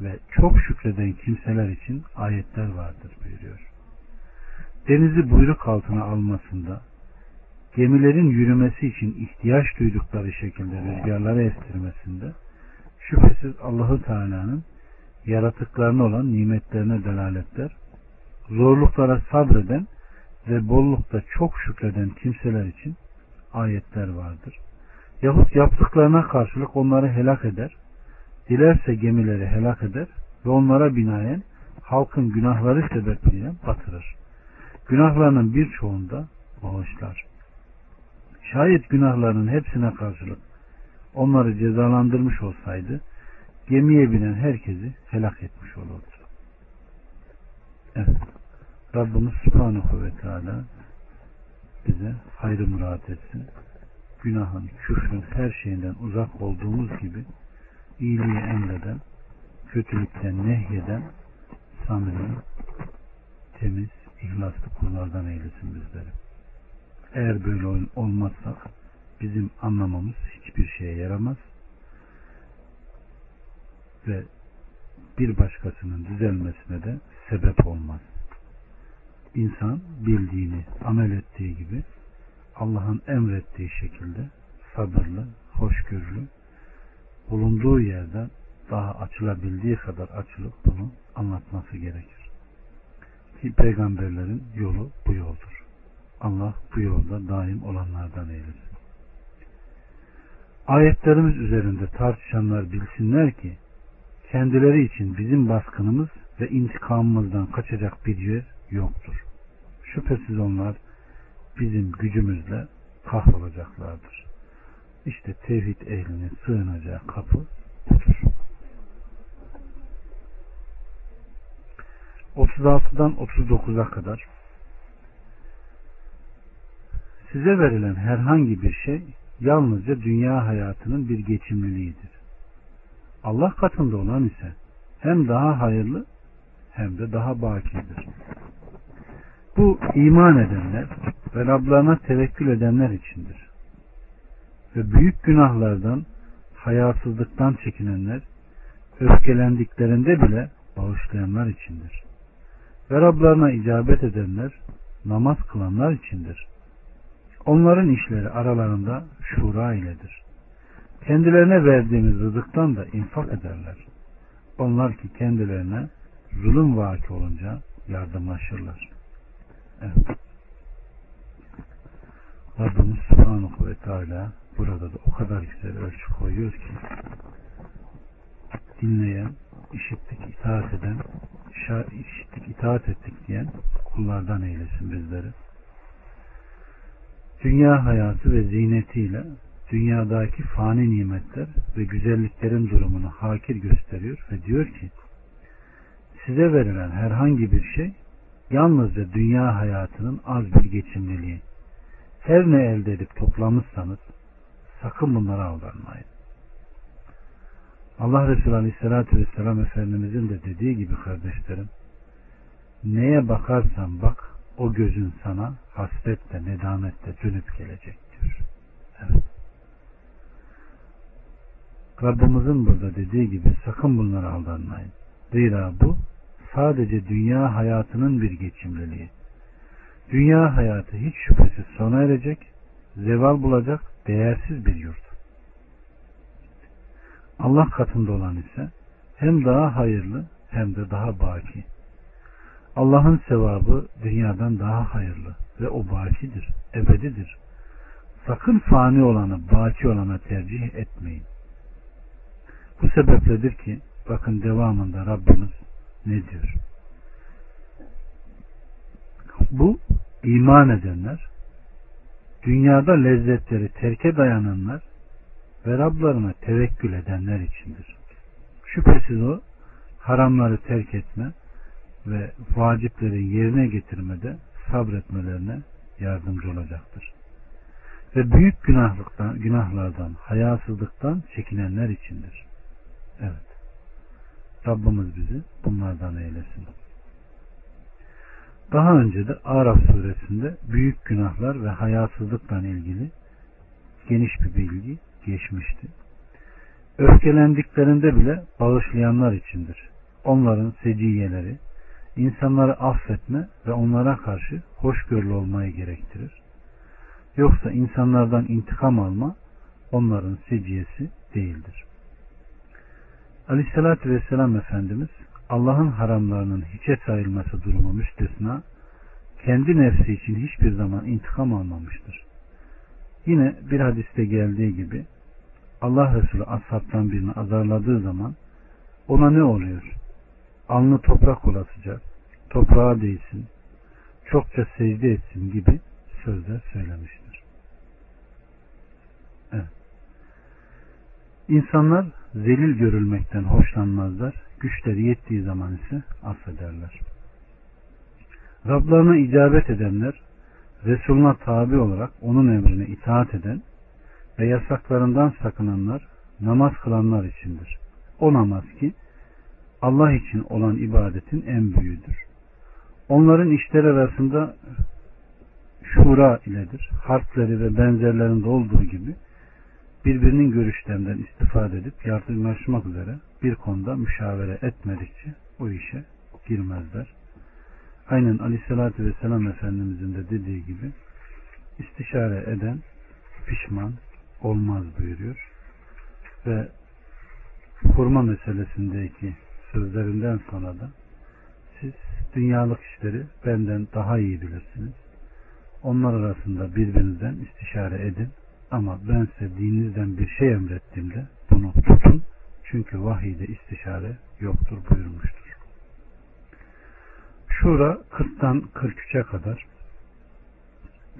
ve çok şükreden kimseler için ayetler vardır buyuruyor. Denizi buyruk altına almasında, gemilerin yürümesi için ihtiyaç duydukları şekilde rüzgarları estirmesinde, şüphesiz Allahu Teala'nın yaratıklarına olan nimetlerine delaletler, zorluklara sabreden ve bollukta çok şükreden kimseler için ayetler vardır. Yahut yaptıklarına karşılık onları helak eder, dilerse gemileri helak eder ve onlara binaen halkın günahları sebebiyle batırır. Günahlarının birçoğunda bağışlar. Şayet günahlarının hepsine karşılık onları cezalandırmış olsaydı gemiye binen herkesi helak etmiş olurdu. Evet. Rabbimiz Subhanahu ve Teala bize hayrı murat etsin. Günahın, küfrün her şeyinden uzak olduğumuz gibi iyiliği emreden, kötülükten nehyeden samimi, temiz, ihlaslı kullardan eylesin bizleri. Eğer böyle olmazsak bizim anlamamız hiçbir şeye yaramaz ve bir başkasının düzelmesine de sebep olmaz. İnsan bildiğini amel ettiği gibi Allah'ın emrettiği şekilde sabırlı, hoşgörülü, bulunduğu yerden daha açılabildiği kadar açılıp bunu anlatması gerekir. Ki peygamberlerin yolu bu yoldur. Allah bu yolda daim olanlardan eylesin. Ayetlerimiz üzerinde tartışanlar bilsinler ki kendileri için bizim baskınımız ve intikamımızdan kaçacak bir yer yoktur. Şüphesiz onlar bizim gücümüzle kahrolacaklardır. İşte tevhid ehlinin sığınacağı kapı budur. 36'dan 39'a kadar size verilen herhangi bir şey yalnızca dünya hayatının bir geçimliliğidir. Allah katında olan ise hem daha hayırlı hem de daha bakidir. Bu iman edenler ve Rablarına tevekkül edenler içindir. Ve büyük günahlardan, hayasızlıktan çekinenler, öfkelendiklerinde bile bağışlayanlar içindir. Ve Rablarına icabet edenler, namaz kılanlar içindir. Onların işleri aralarında şura iledir. Kendilerine verdiğimiz rızıktan da infak ederler. Onlar ki kendilerine zulüm vaki olunca yardımlaşırlar. Evet. Rabbimiz Subhanahu ve Teala burada da o kadar güzel ölçü koyuyor ki dinleyen, işittik, itaat eden, işittik, itaat ettik diyen kullardan eylesin bizleri. Dünya hayatı ve zinetiyle dünyadaki fani nimetler ve güzelliklerin durumunu hakir gösteriyor ve diyor ki size verilen herhangi bir şey yalnızca dünya hayatının az bir geçimliliği. Her ne elde edip toplamışsanız sakın bunlara aldanmayın. Allah Resulü Aleyhisselatü Vesselam Efendimizin de dediği gibi kardeşlerim neye bakarsan bak o gözün sana hasretle, nedametle dönüp gelecek diyor. Evet. Rabbimizin burada dediği gibi sakın bunlara aldanmayın. Zira bu sadece dünya hayatının bir geçimliliği. Dünya hayatı hiç şüphesiz sona erecek, zeval bulacak değersiz bir yurt. Allah katında olan ise hem daha hayırlı hem de daha baki. Allah'ın sevabı dünyadan daha hayırlı ve o bakidir, ebedidir. Sakın fani olanı baki olana tercih etmeyin. Bu sebepledir ki bakın devamında Rabbimiz ne diyor? Bu iman edenler, dünyada lezzetleri terke dayananlar ve Rablarına tevekkül edenler içindir. Şüphesiz o haramları terk etme ve vacipleri yerine getirmede sabretmelerine yardımcı olacaktır. Ve büyük günahlıktan, günahlardan, hayasızlıktan çekinenler içindir. Evet. Rabbimiz bizi bunlardan eylesin. Daha önce de Araf suresinde büyük günahlar ve hayasızlıkla ilgili geniş bir bilgi geçmişti. Öfkelendiklerinde bile bağışlayanlar içindir. Onların seciyeleri, insanları affetme ve onlara karşı hoşgörülü olmayı gerektirir. Yoksa insanlardan intikam alma onların seciyesi değildir. Aleyhissalatü Vesselam Efendimiz Allah'ın haramlarının hiçe sayılması durumu müstesna kendi nefsi için hiçbir zaman intikam almamıştır. Yine bir hadiste geldiği gibi Allah Resulü ashabtan birini azarladığı zaman ona ne oluyor? Alnı toprak olasıca, toprağa değsin, çokça secde etsin gibi sözler söylemiştir. Evet. İnsanlar zelil görülmekten hoşlanmazlar. Güçleri yettiği zaman ise affederler. Rablarına icabet edenler Resuluna tabi olarak onun emrine itaat eden ve yasaklarından sakınanlar namaz kılanlar içindir. O namaz ki Allah için olan ibadetin en büyüğüdür. Onların işleri arasında şura iledir. Harfleri ve benzerlerinde olduğu gibi birbirinin görüşlerinden istifade edip yardımlaşmak üzere bir konuda müşavere etmedikçe o işe girmezler. Aynen Aleyhisselatü Vesselam Efendimizin de dediği gibi istişare eden pişman olmaz buyuruyor. Ve hurma meselesindeki sözlerinden sonra da siz dünyalık işleri benden daha iyi bilirsiniz. Onlar arasında birbirinizden istişare edin ama ben size dininizden bir şey emrettiğimde bunu tutun çünkü vahiyde istişare yoktur buyurmuştur. Şura 40'tan 43'e kadar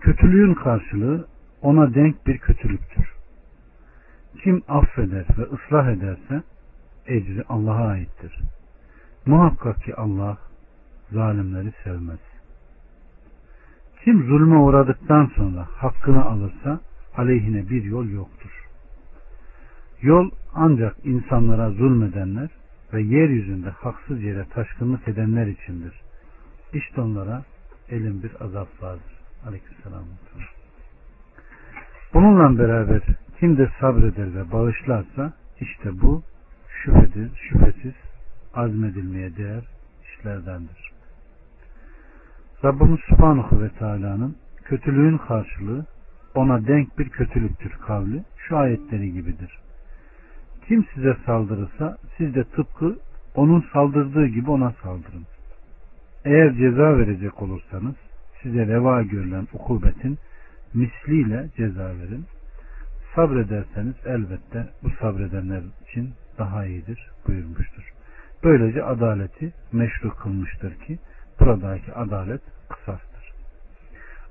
kötülüğün karşılığı ona denk bir kötülüktür. Kim affeder ve ıslah ederse ecri Allah'a aittir. Muhakkak ki Allah zalimleri sevmez. Kim zulme uğradıktan sonra hakkını alırsa aleyhine bir yol yoktur. Yol ancak insanlara zulmedenler ve yeryüzünde haksız yere taşkınlık edenler içindir. İşte onlara elin bir azap vardır. Aleykümselam. Bununla beraber kim de sabreder ve bağışlarsa işte bu şüphesiz, şüphesiz azmedilmeye değer işlerdendir. Rabbimiz Subhanahu ve Teala'nın kötülüğün karşılığı ona denk bir kötülüktür kavli şu ayetleri gibidir. Kim size saldırırsa siz de tıpkı onun saldırdığı gibi ona saldırın. Eğer ceza verecek olursanız size reva görülen ukubetin misliyle ceza verin. Sabrederseniz elbette bu sabredenler için daha iyidir buyurmuştur. Böylece adaleti meşru kılmıştır ki buradaki adalet kısastır.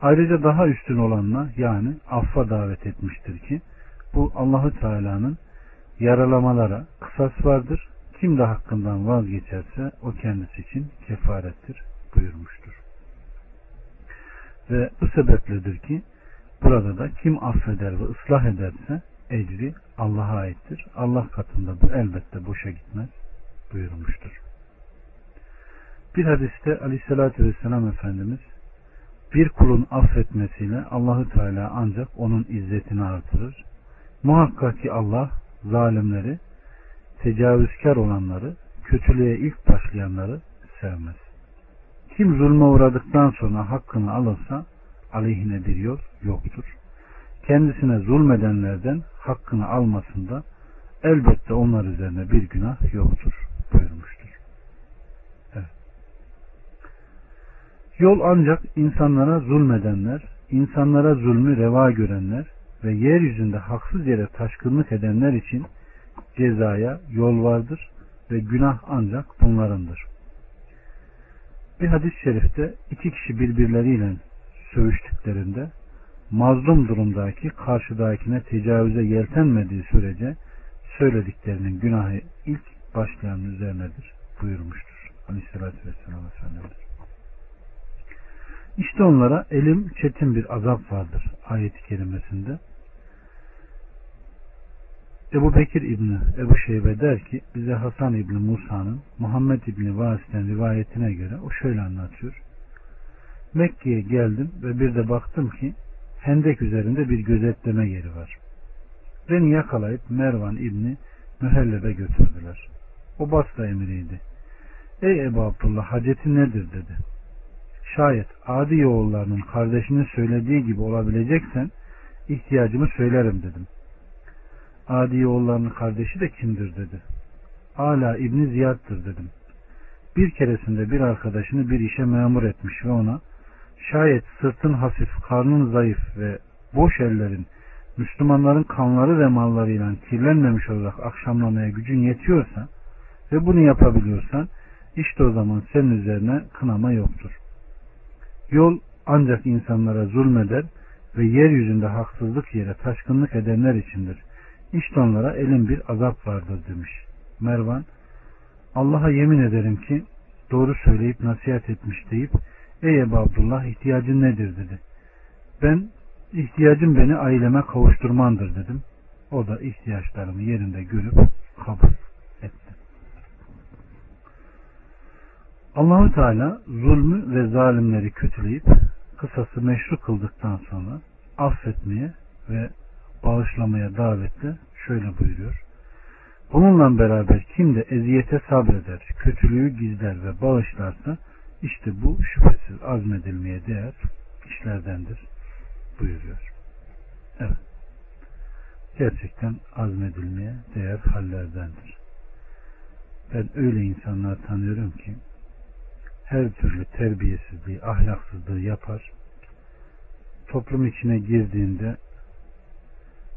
Ayrıca daha üstün olanla yani affa davet etmiştir ki bu Allahü Teala'nın yaralamalara kısas vardır. Kim de hakkından vazgeçerse o kendisi için kefarettir buyurmuştur. Ve bu sebepledir ki burada da kim affeder ve ıslah ederse ecri Allah'a aittir. Allah katında bu elbette boşa gitmez buyurmuştur. Bir hadiste Aleyhisselatü Vesselam Efendimiz bir kulun affetmesiyle Allahü Teala ancak onun izzetini artırır. Muhakkak ki Allah zalimleri, tecavüzkar olanları, kötülüğe ilk başlayanları sevmez. Kim zulme uğradıktan sonra hakkını alırsa aleyhine bir yol yoktur. Kendisine zulmedenlerden hakkını almasında elbette onlar üzerine bir günah yoktur buyurmuştur. Evet. Yol ancak insanlara zulmedenler, insanlara zulmü reva görenler ve yeryüzünde haksız yere taşkınlık edenler için cezaya yol vardır ve günah ancak bunlarındır. Bir hadis-i şerifte iki kişi birbirleriyle sövüştüklerinde mazlum durumdaki karşıdakine tecavüze yeltenmediği sürece söylediklerinin günahı ilk başlayanın üzerinedir buyurmuştur. Aleyhissalatü vesselam Efendimiz. İşte onlara elim çetin bir azap vardır ayeti kerimesinde. Ebu Bekir İbni Ebu Şeybe der ki bize Hasan İbni Musa'nın Muhammed İbni Vasit'ten rivayetine göre o şöyle anlatıyor. Mekke'ye geldim ve bir de baktım ki Hendek üzerinde bir gözetleme yeri var. Beni yakalayıp Mervan İbni Mühellebe götürdüler. O Basra emiriydi. Ey Ebu Abdullah haceti nedir dedi. Şayet adi oğullarının kardeşinin söylediği gibi olabileceksen ihtiyacımı söylerim dedim. Adi oğullarının kardeşi de kimdir dedi. Ala İbni Ziyad'dır dedim. Bir keresinde bir arkadaşını bir işe memur etmiş ve ona şayet sırtın hafif, karnın zayıf ve boş ellerin Müslümanların kanları ve mallarıyla kirlenmemiş olarak akşamlamaya gücün yetiyorsa ve bunu yapabiliyorsan işte o zaman senin üzerine kınama yoktur. Yol ancak insanlara zulmeder ve yeryüzünde haksızlık yere taşkınlık edenler içindir. İşte onlara elin bir azap vardır demiş. Mervan Allah'a yemin ederim ki doğru söyleyip nasihat etmiş deyip Ey Ebu Abdullah ihtiyacın nedir dedi. Ben ihtiyacım beni aileme kavuşturmandır dedim. O da ihtiyaçlarımı yerinde görüp kabul etti. Allahu Teala zulmü ve zalimleri kötüleyip kısası meşru kıldıktan sonra affetmeye ve bağışlamaya davette şöyle buyuruyor. Bununla beraber kim de eziyete sabreder, kötülüğü gizler ve bağışlarsa işte bu şüphesiz azmedilmeye değer işlerdendir buyuruyor. Evet. Gerçekten azmedilmeye değer hallerdendir. Ben öyle insanlar tanıyorum ki her türlü terbiyesizliği, ahlaksızlığı yapar. Toplum içine girdiğinde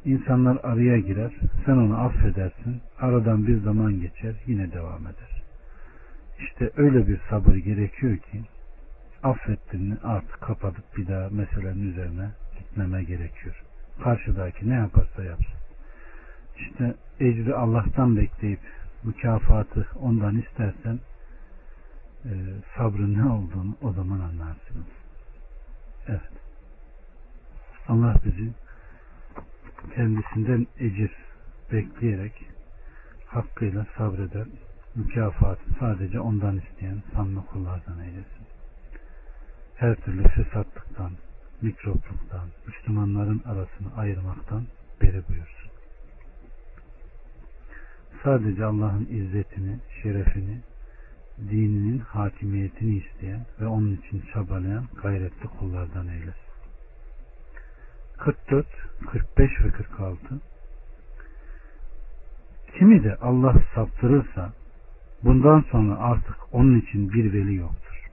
insanlar araya girer. Sen onu affedersin. Aradan bir zaman geçer. Yine devam eder. İşte öyle bir sabır gerekiyor ki affettiğini artık kapatıp bir daha meselenin üzerine gitmeme gerekiyor. Karşıdaki ne yaparsa yapsın. İşte ecri Allah'tan bekleyip mükafatı ondan istersen e, sabrın ne olduğunu o zaman anlarsınız. Evet. Allah bizi kendisinden ecir bekleyerek hakkıyla sabreden mükafatı sadece ondan isteyen sanma kullardan eylesin. Her türlü fesatlıktan, mikropluktan, Müslümanların arasını ayırmaktan beri buyursun. Sadece Allah'ın izzetini, şerefini, dininin hakimiyetini isteyen ve onun için çabalayan gayretli kullardan eylesin. 44, 45 ve 46 Kimi de Allah saptırırsa Bundan sonra artık onun için bir veli yoktur.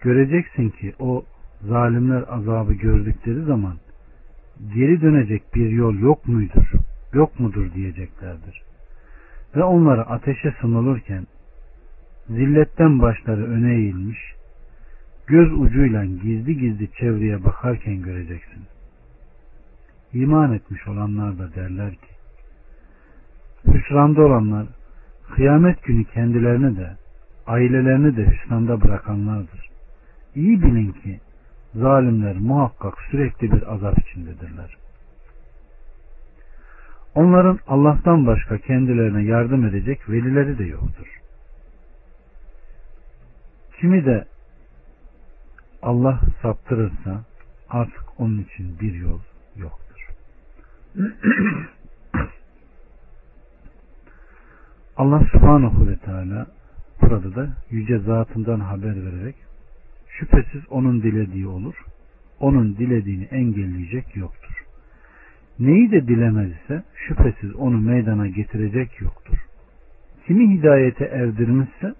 Göreceksin ki o zalimler azabı gördükleri zaman geri dönecek bir yol yok muydur, yok mudur diyeceklerdir. Ve onları ateşe sunulurken zilletten başları öne eğilmiş, göz ucuyla gizli gizli çevreye bakarken göreceksin. İman etmiş olanlar da derler ki, hüsranda olanlar kıyamet günü kendilerini de ailelerini de hüsnanda bırakanlardır. İyi bilin ki zalimler muhakkak sürekli bir azap içindedirler. Onların Allah'tan başka kendilerine yardım edecek velileri de yoktur. Kimi de Allah saptırırsa artık onun için bir yol yoktur. Allah subhanahu ve teala burada da yüce zatından haber vererek şüphesiz onun dilediği olur. Onun dilediğini engelleyecek yoktur. Neyi de dilemez ise şüphesiz onu meydana getirecek yoktur. Kimi hidayete erdirmişse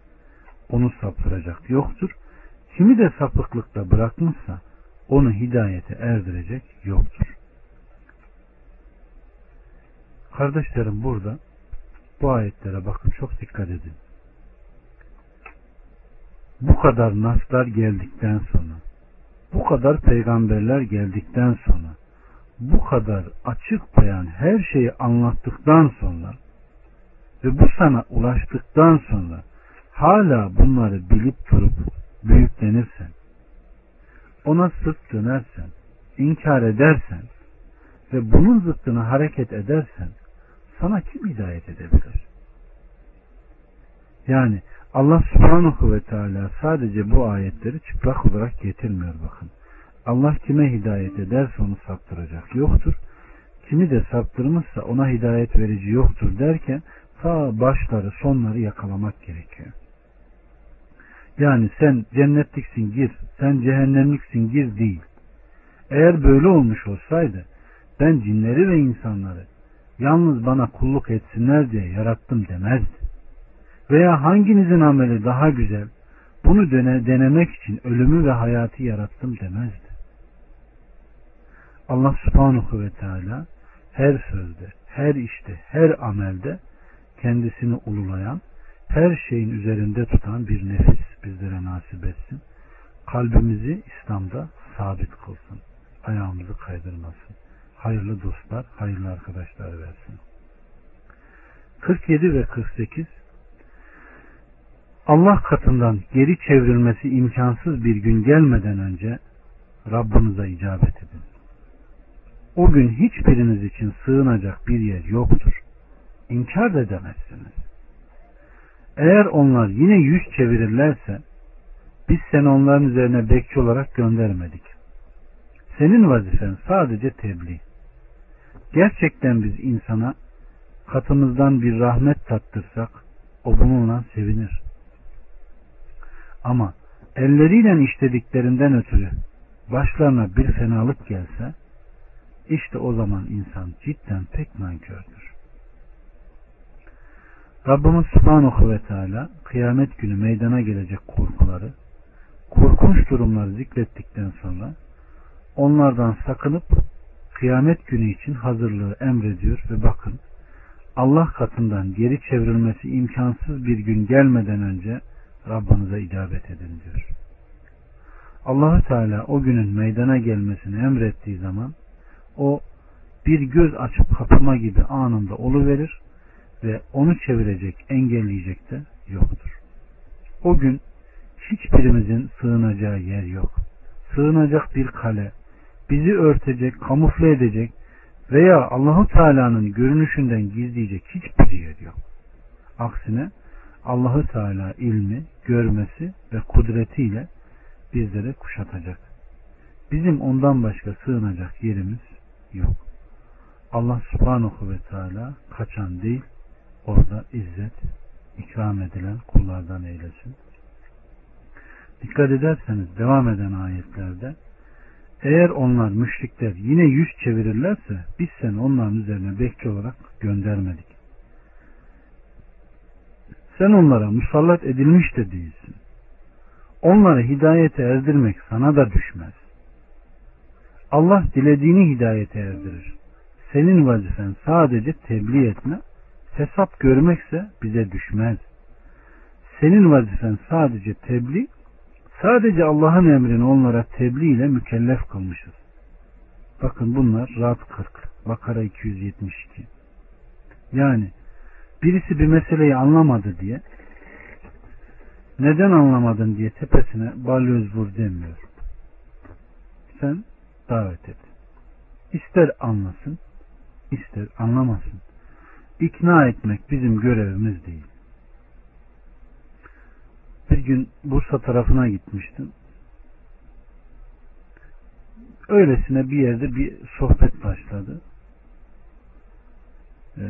onu saptıracak yoktur. Kimi de sapıklıkta bırakmışsa onu hidayete erdirecek yoktur. Kardeşlerim burada bu ayetlere bakın çok dikkat edin. Bu kadar naslar geldikten sonra bu kadar peygamberler geldikten sonra bu kadar açık beyan her şeyi anlattıktan sonra ve bu sana ulaştıktan sonra hala bunları bilip durup büyüklenirsen ona sırt dönersen inkar edersen ve bunun zıttına hareket edersen sana kim hidayet edebilir? Yani Allah subhanahu ve teala sadece bu ayetleri çıplak olarak getirmiyor bakın. Allah kime hidayet ederse onu saptıracak yoktur. Kimi de saptırmışsa ona hidayet verici yoktur derken ta başları sonları yakalamak gerekiyor. Yani sen cennetliksin gir, sen cehennemliksin gir değil. Eğer böyle olmuş olsaydı ben cinleri ve insanları yalnız bana kulluk etsinler diye yarattım demezdi. Veya hanginizin ameli daha güzel bunu dene, denemek için ölümü ve hayatı yarattım demezdi. Allah subhanahu ve teala her sözde, her işte, her amelde kendisini ululayan, her şeyin üzerinde tutan bir nefis bizlere nasip etsin. Kalbimizi İslam'da sabit kılsın. Ayağımızı kaydırmasın. Hayırlı dostlar, hayırlı arkadaşlar versin. 47 ve 48 Allah katından geri çevrilmesi imkansız bir gün gelmeden önce Rabbinize icabet edin. O gün hiçbiriniz için sığınacak bir yer yoktur. İnkar da edemezsiniz. Eğer onlar yine yüz çevirirlerse biz seni onların üzerine bekçi olarak göndermedik. Senin vazifen sadece tebliğ. Gerçekten biz insana katımızdan bir rahmet tattırsak o bununla sevinir. Ama elleriyle işlediklerinden ötürü başlarına bir fenalık gelse işte o zaman insan cidden pek nankördür. Rabbimiz Subhanahu ve Teala kıyamet günü meydana gelecek korkuları, korkunç durumları zikrettikten sonra onlardan sakınıp kıyamet günü için hazırlığı emrediyor ve bakın Allah katından geri çevrilmesi imkansız bir gün gelmeden önce Rabbinize icabet edin diyor. Allahü Teala o günün meydana gelmesini emrettiği zaman o bir göz açıp kapama gibi anında verir ve onu çevirecek, engelleyecek de yoktur. O gün hiçbirimizin sığınacağı yer yok. Sığınacak bir kale, bizi örtecek, kamufle edecek veya Allahu Teala'nın görünüşünden gizleyecek hiçbir yer yok. Aksine Allahu Teala ilmi, görmesi ve kudretiyle bizlere kuşatacak. Bizim ondan başka sığınacak yerimiz yok. Allah subhanahu ve teala kaçan değil, orada izzet, ikram edilen kullardan eylesin. Dikkat ederseniz devam eden ayetlerde eğer onlar müşrikler yine yüz çevirirlerse biz seni onların üzerine bekçi olarak göndermedik. Sen onlara musallat edilmiş de değilsin. Onları hidayete erdirmek sana da düşmez. Allah dilediğini hidayete erdirir. Senin vazifen sadece tebliğ etme, hesap görmekse bize düşmez. Senin vazifen sadece tebliğ, sadece Allah'ın emrini onlara tebliğ ile mükellef kılmışız. Bakın bunlar Rad 40, Bakara 272. Yani birisi bir meseleyi anlamadı diye neden anlamadın diye tepesine balyoz vur demiyor. Sen davet et. İster anlasın, ister anlamasın. İkna etmek bizim görevimiz değil. Bir gün Bursa tarafına gitmiştim. Öylesine bir yerde bir sohbet başladı. Ee,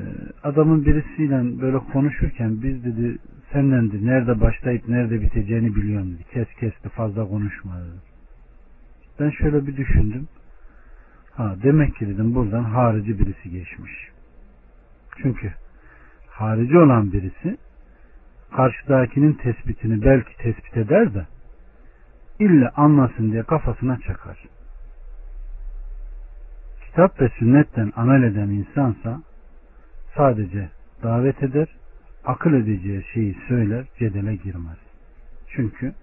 adamın birisiyle böyle konuşurken biz dedi senden de nerede başlayıp nerede biteceğini biliyorum dedi. Kes kesti fazla konuşma dedi. Ben şöyle bir düşündüm. Ha demek ki dedim buradan harici birisi geçmiş. Çünkü harici olan birisi karşıdakinin tespitini belki tespit eder de illa anlasın diye kafasına çakar. Kitap ve sünnetten amel eden insansa sadece davet eder, akıl edeceği şeyi söyler, cedele girmez. Çünkü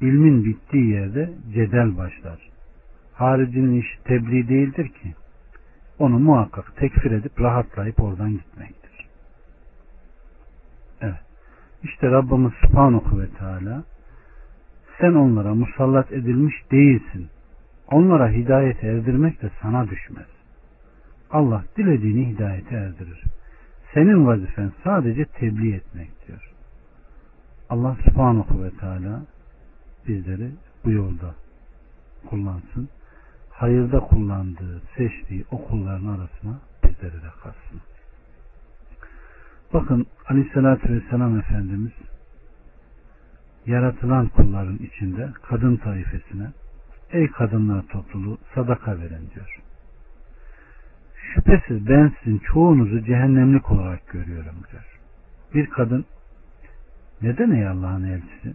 ilmin bittiği yerde cedel başlar. Haricinin işi tebliğ değildir ki. Onu muhakkak tekfir edip rahatlayıp oradan gitmektir. Evet. İşte Rabbimiz Subhanahu ve Teala sen onlara musallat edilmiş değilsin. Onlara hidayet erdirmek de sana düşmez. Allah dilediğini hidayete erdirir. Senin vazifen sadece tebliğ etmek diyor. Allah subhanahu ve teala bizleri bu yolda kullansın. Hayırda kullandığı, seçtiği okulların arasına bizleri de katsın. Bakın aleyhissalatü vesselam Efendimiz yaratılan kulların içinde kadın taifesine ey kadınlar topluluğu sadaka verin diyor. Şüphesiz ben sizin çoğunuzu cehennemlik olarak görüyorum diyor. Bir kadın neden ey Allah'ın elçisi?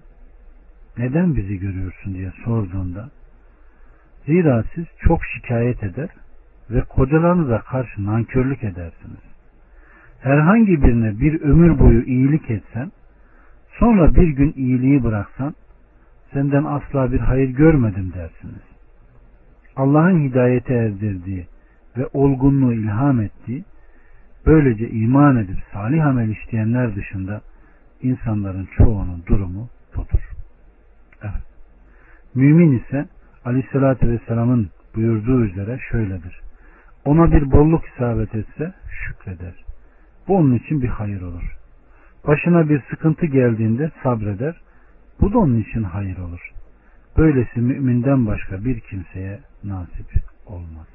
Neden bizi görüyorsun diye sorduğunda zira siz çok şikayet eder ve kocalarınıza karşı nankörlük edersiniz. Herhangi birine bir ömür boyu iyilik etsen sonra bir gün iyiliği bıraksan senden asla bir hayır görmedim dersiniz. Allah'ın hidayete erdirdiği ve olgunluğu ilham ettiği, böylece iman edip salih amel işleyenler dışında insanların çoğunun durumu budur. Evet. Mümin ise Aleyhisselatü Vesselam'ın buyurduğu üzere şöyledir. Ona bir bolluk isabet etse şükreder. Bu onun için bir hayır olur. Başına bir sıkıntı geldiğinde sabreder. Bu da onun için hayır olur. Böylesi müminden başka bir kimseye nasip olmaz.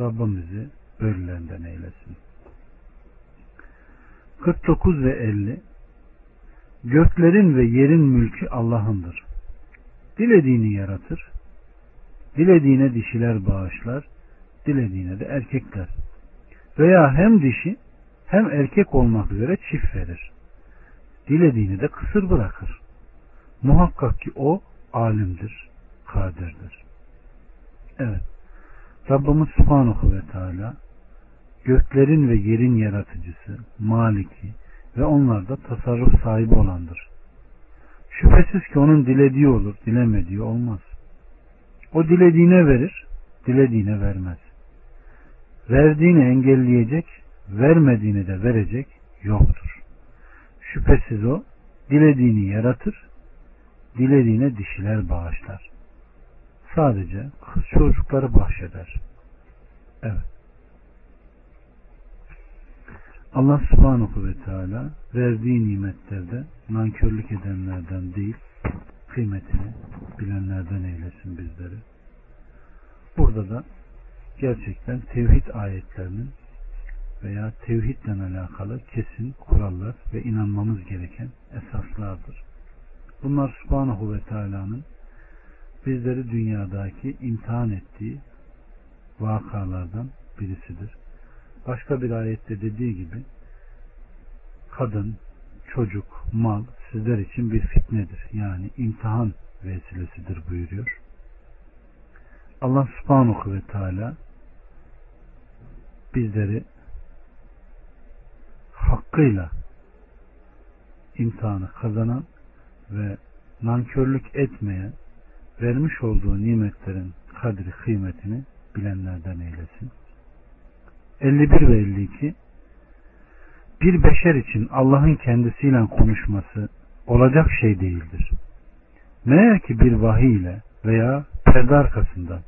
Rabbimizi böylelerinden eylesin. 49 ve 50 Göklerin ve yerin mülkü Allah'ındır. Dilediğini yaratır. Dilediğine dişiler bağışlar. Dilediğine de erkekler. Veya hem dişi hem erkek olmak üzere çift verir. Dilediğini de kısır bırakır. Muhakkak ki o alimdir, kadirdir. Evet. Rabbimiz Subhanahu ve Teala göklerin ve yerin yaratıcısı, maliki ve onlarda tasarruf sahibi olandır. Şüphesiz ki onun dilediği olur, dilemediği olmaz. O dilediğine verir, dilediğine vermez. Verdiğini engelleyecek, vermediğini de verecek yoktur. Şüphesiz o dilediğini yaratır, dilediğine dişiler bağışlar sadece kız çocukları bahşeder. Evet. Allah subhanahu ve teala verdiği nimetlerde nankörlük edenlerden değil kıymetini bilenlerden eylesin bizleri. Burada da gerçekten tevhid ayetlerinin veya tevhidle alakalı kesin kurallar ve inanmamız gereken esaslardır. Bunlar subhanahu ve teala'nın bizleri dünyadaki imtihan ettiği vakalardan birisidir. Başka bir ayette dediği gibi kadın, çocuk, mal sizler için bir fitnedir. Yani imtihan vesilesidir buyuruyor. Allah subhanahu ve teala bizleri hakkıyla imtihanı kazanan ve nankörlük etmeyen vermiş olduğu nimetlerin kadri kıymetini bilenlerden eylesin. 51 ve 52 Bir beşer için Allah'ın kendisiyle konuşması olacak şey değildir. Meğer ki bir vahiy ile veya perde arkasından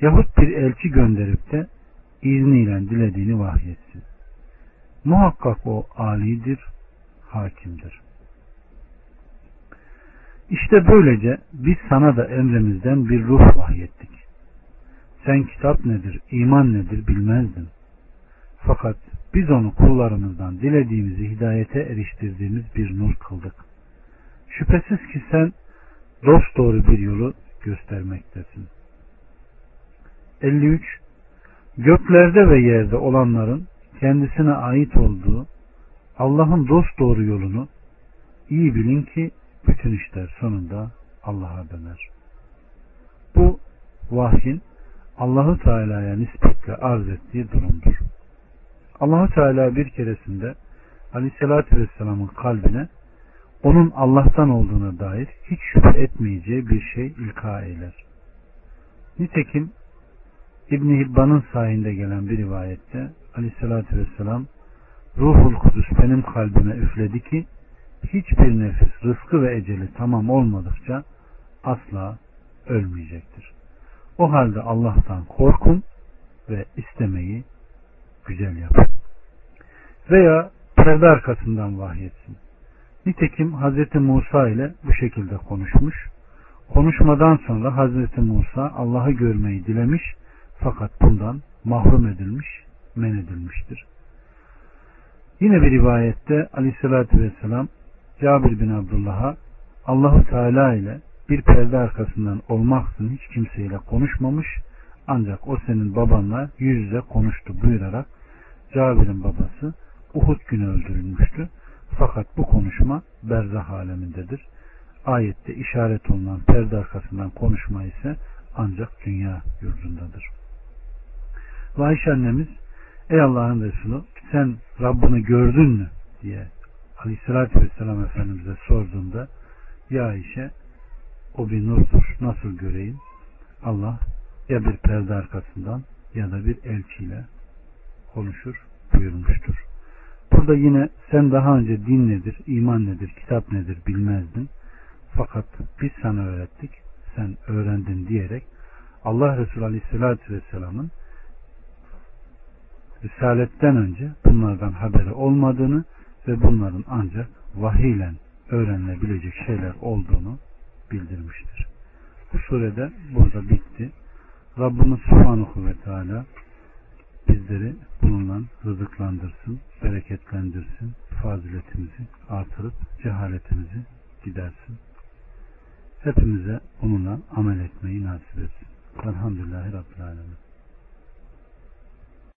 yahut bir elçi gönderip de izniyle dilediğini vahyetsin. Muhakkak o alidir, hakimdir. İşte böylece biz sana da emrimizden bir ruh vahyettik. Sen kitap nedir, iman nedir bilmezdin. Fakat biz onu kullarımızdan dilediğimizi hidayete eriştirdiğimiz bir nur kıldık. Şüphesiz ki sen dost doğru bir yolu göstermektesin. 53. Göklerde ve yerde olanların kendisine ait olduğu Allah'ın dost doğru yolunu iyi bilin ki bütün işler sonunda Allah'a döner. Bu vahyin Allahu Teala'ya nispetle arz ettiği durumdur. Allahu Teala bir keresinde Aleyhisselatü Vesselam'ın kalbine onun Allah'tan olduğuna dair hiç şüphe etmeyeceği bir şey ilka eyler. Nitekim İbn Hibban'ın sahinde gelen bir rivayette Aleyhisselatü Vesselam Ruhul Kudüs benim kalbime üfledi ki hiçbir nefis rızkı ve eceli tamam olmadıkça asla ölmeyecektir. O halde Allah'tan korkun ve istemeyi güzel yapın. Veya perde arkasından vahyetsin. Nitekim Hz. Musa ile bu şekilde konuşmuş. Konuşmadan sonra Hz. Musa Allah'ı görmeyi dilemiş fakat bundan mahrum edilmiş, men edilmiştir. Yine bir rivayette aleyhissalatü vesselam Cabir bin Abdullah'a Allahu Teala ile bir perde arkasından olmaksın hiç kimseyle konuşmamış ancak o senin babanla yüz yüze konuştu buyurarak Cabir'in babası Uhud günü öldürülmüştü. Fakat bu konuşma berzah alemindedir. Ayette işaret olunan perde arkasından konuşma ise ancak dünya yurdundadır. Ve annemiz ey Allah'ın Resulü sen Rabbini gördün mü diye Aleyhisselatü Vesselam Efendimiz'e sorduğunda ya Ayşe o bir nurdur nasıl göreyim Allah ya bir perde arkasından ya da bir elçiyle konuşur buyurmuştur. Burada yine sen daha önce din nedir, iman nedir, kitap nedir bilmezdin. Fakat biz sana öğrettik, sen öğrendin diyerek Allah Resulü Aleyhisselatü Vesselam'ın Risaletten önce bunlardan haberi olmadığını ve bunların ancak vahiyle öğrenilebilecek şeyler olduğunu bildirmiştir. Bu surede burada bitti. Rabbimiz Subhanahu ve Teala bizleri bununla rızıklandırsın, bereketlendirsin, faziletimizi artırıp cehaletimizi gidersin. Hepimize onunla amel etmeyi nasip etsin. Elhamdülillahi Rabbil Alemin.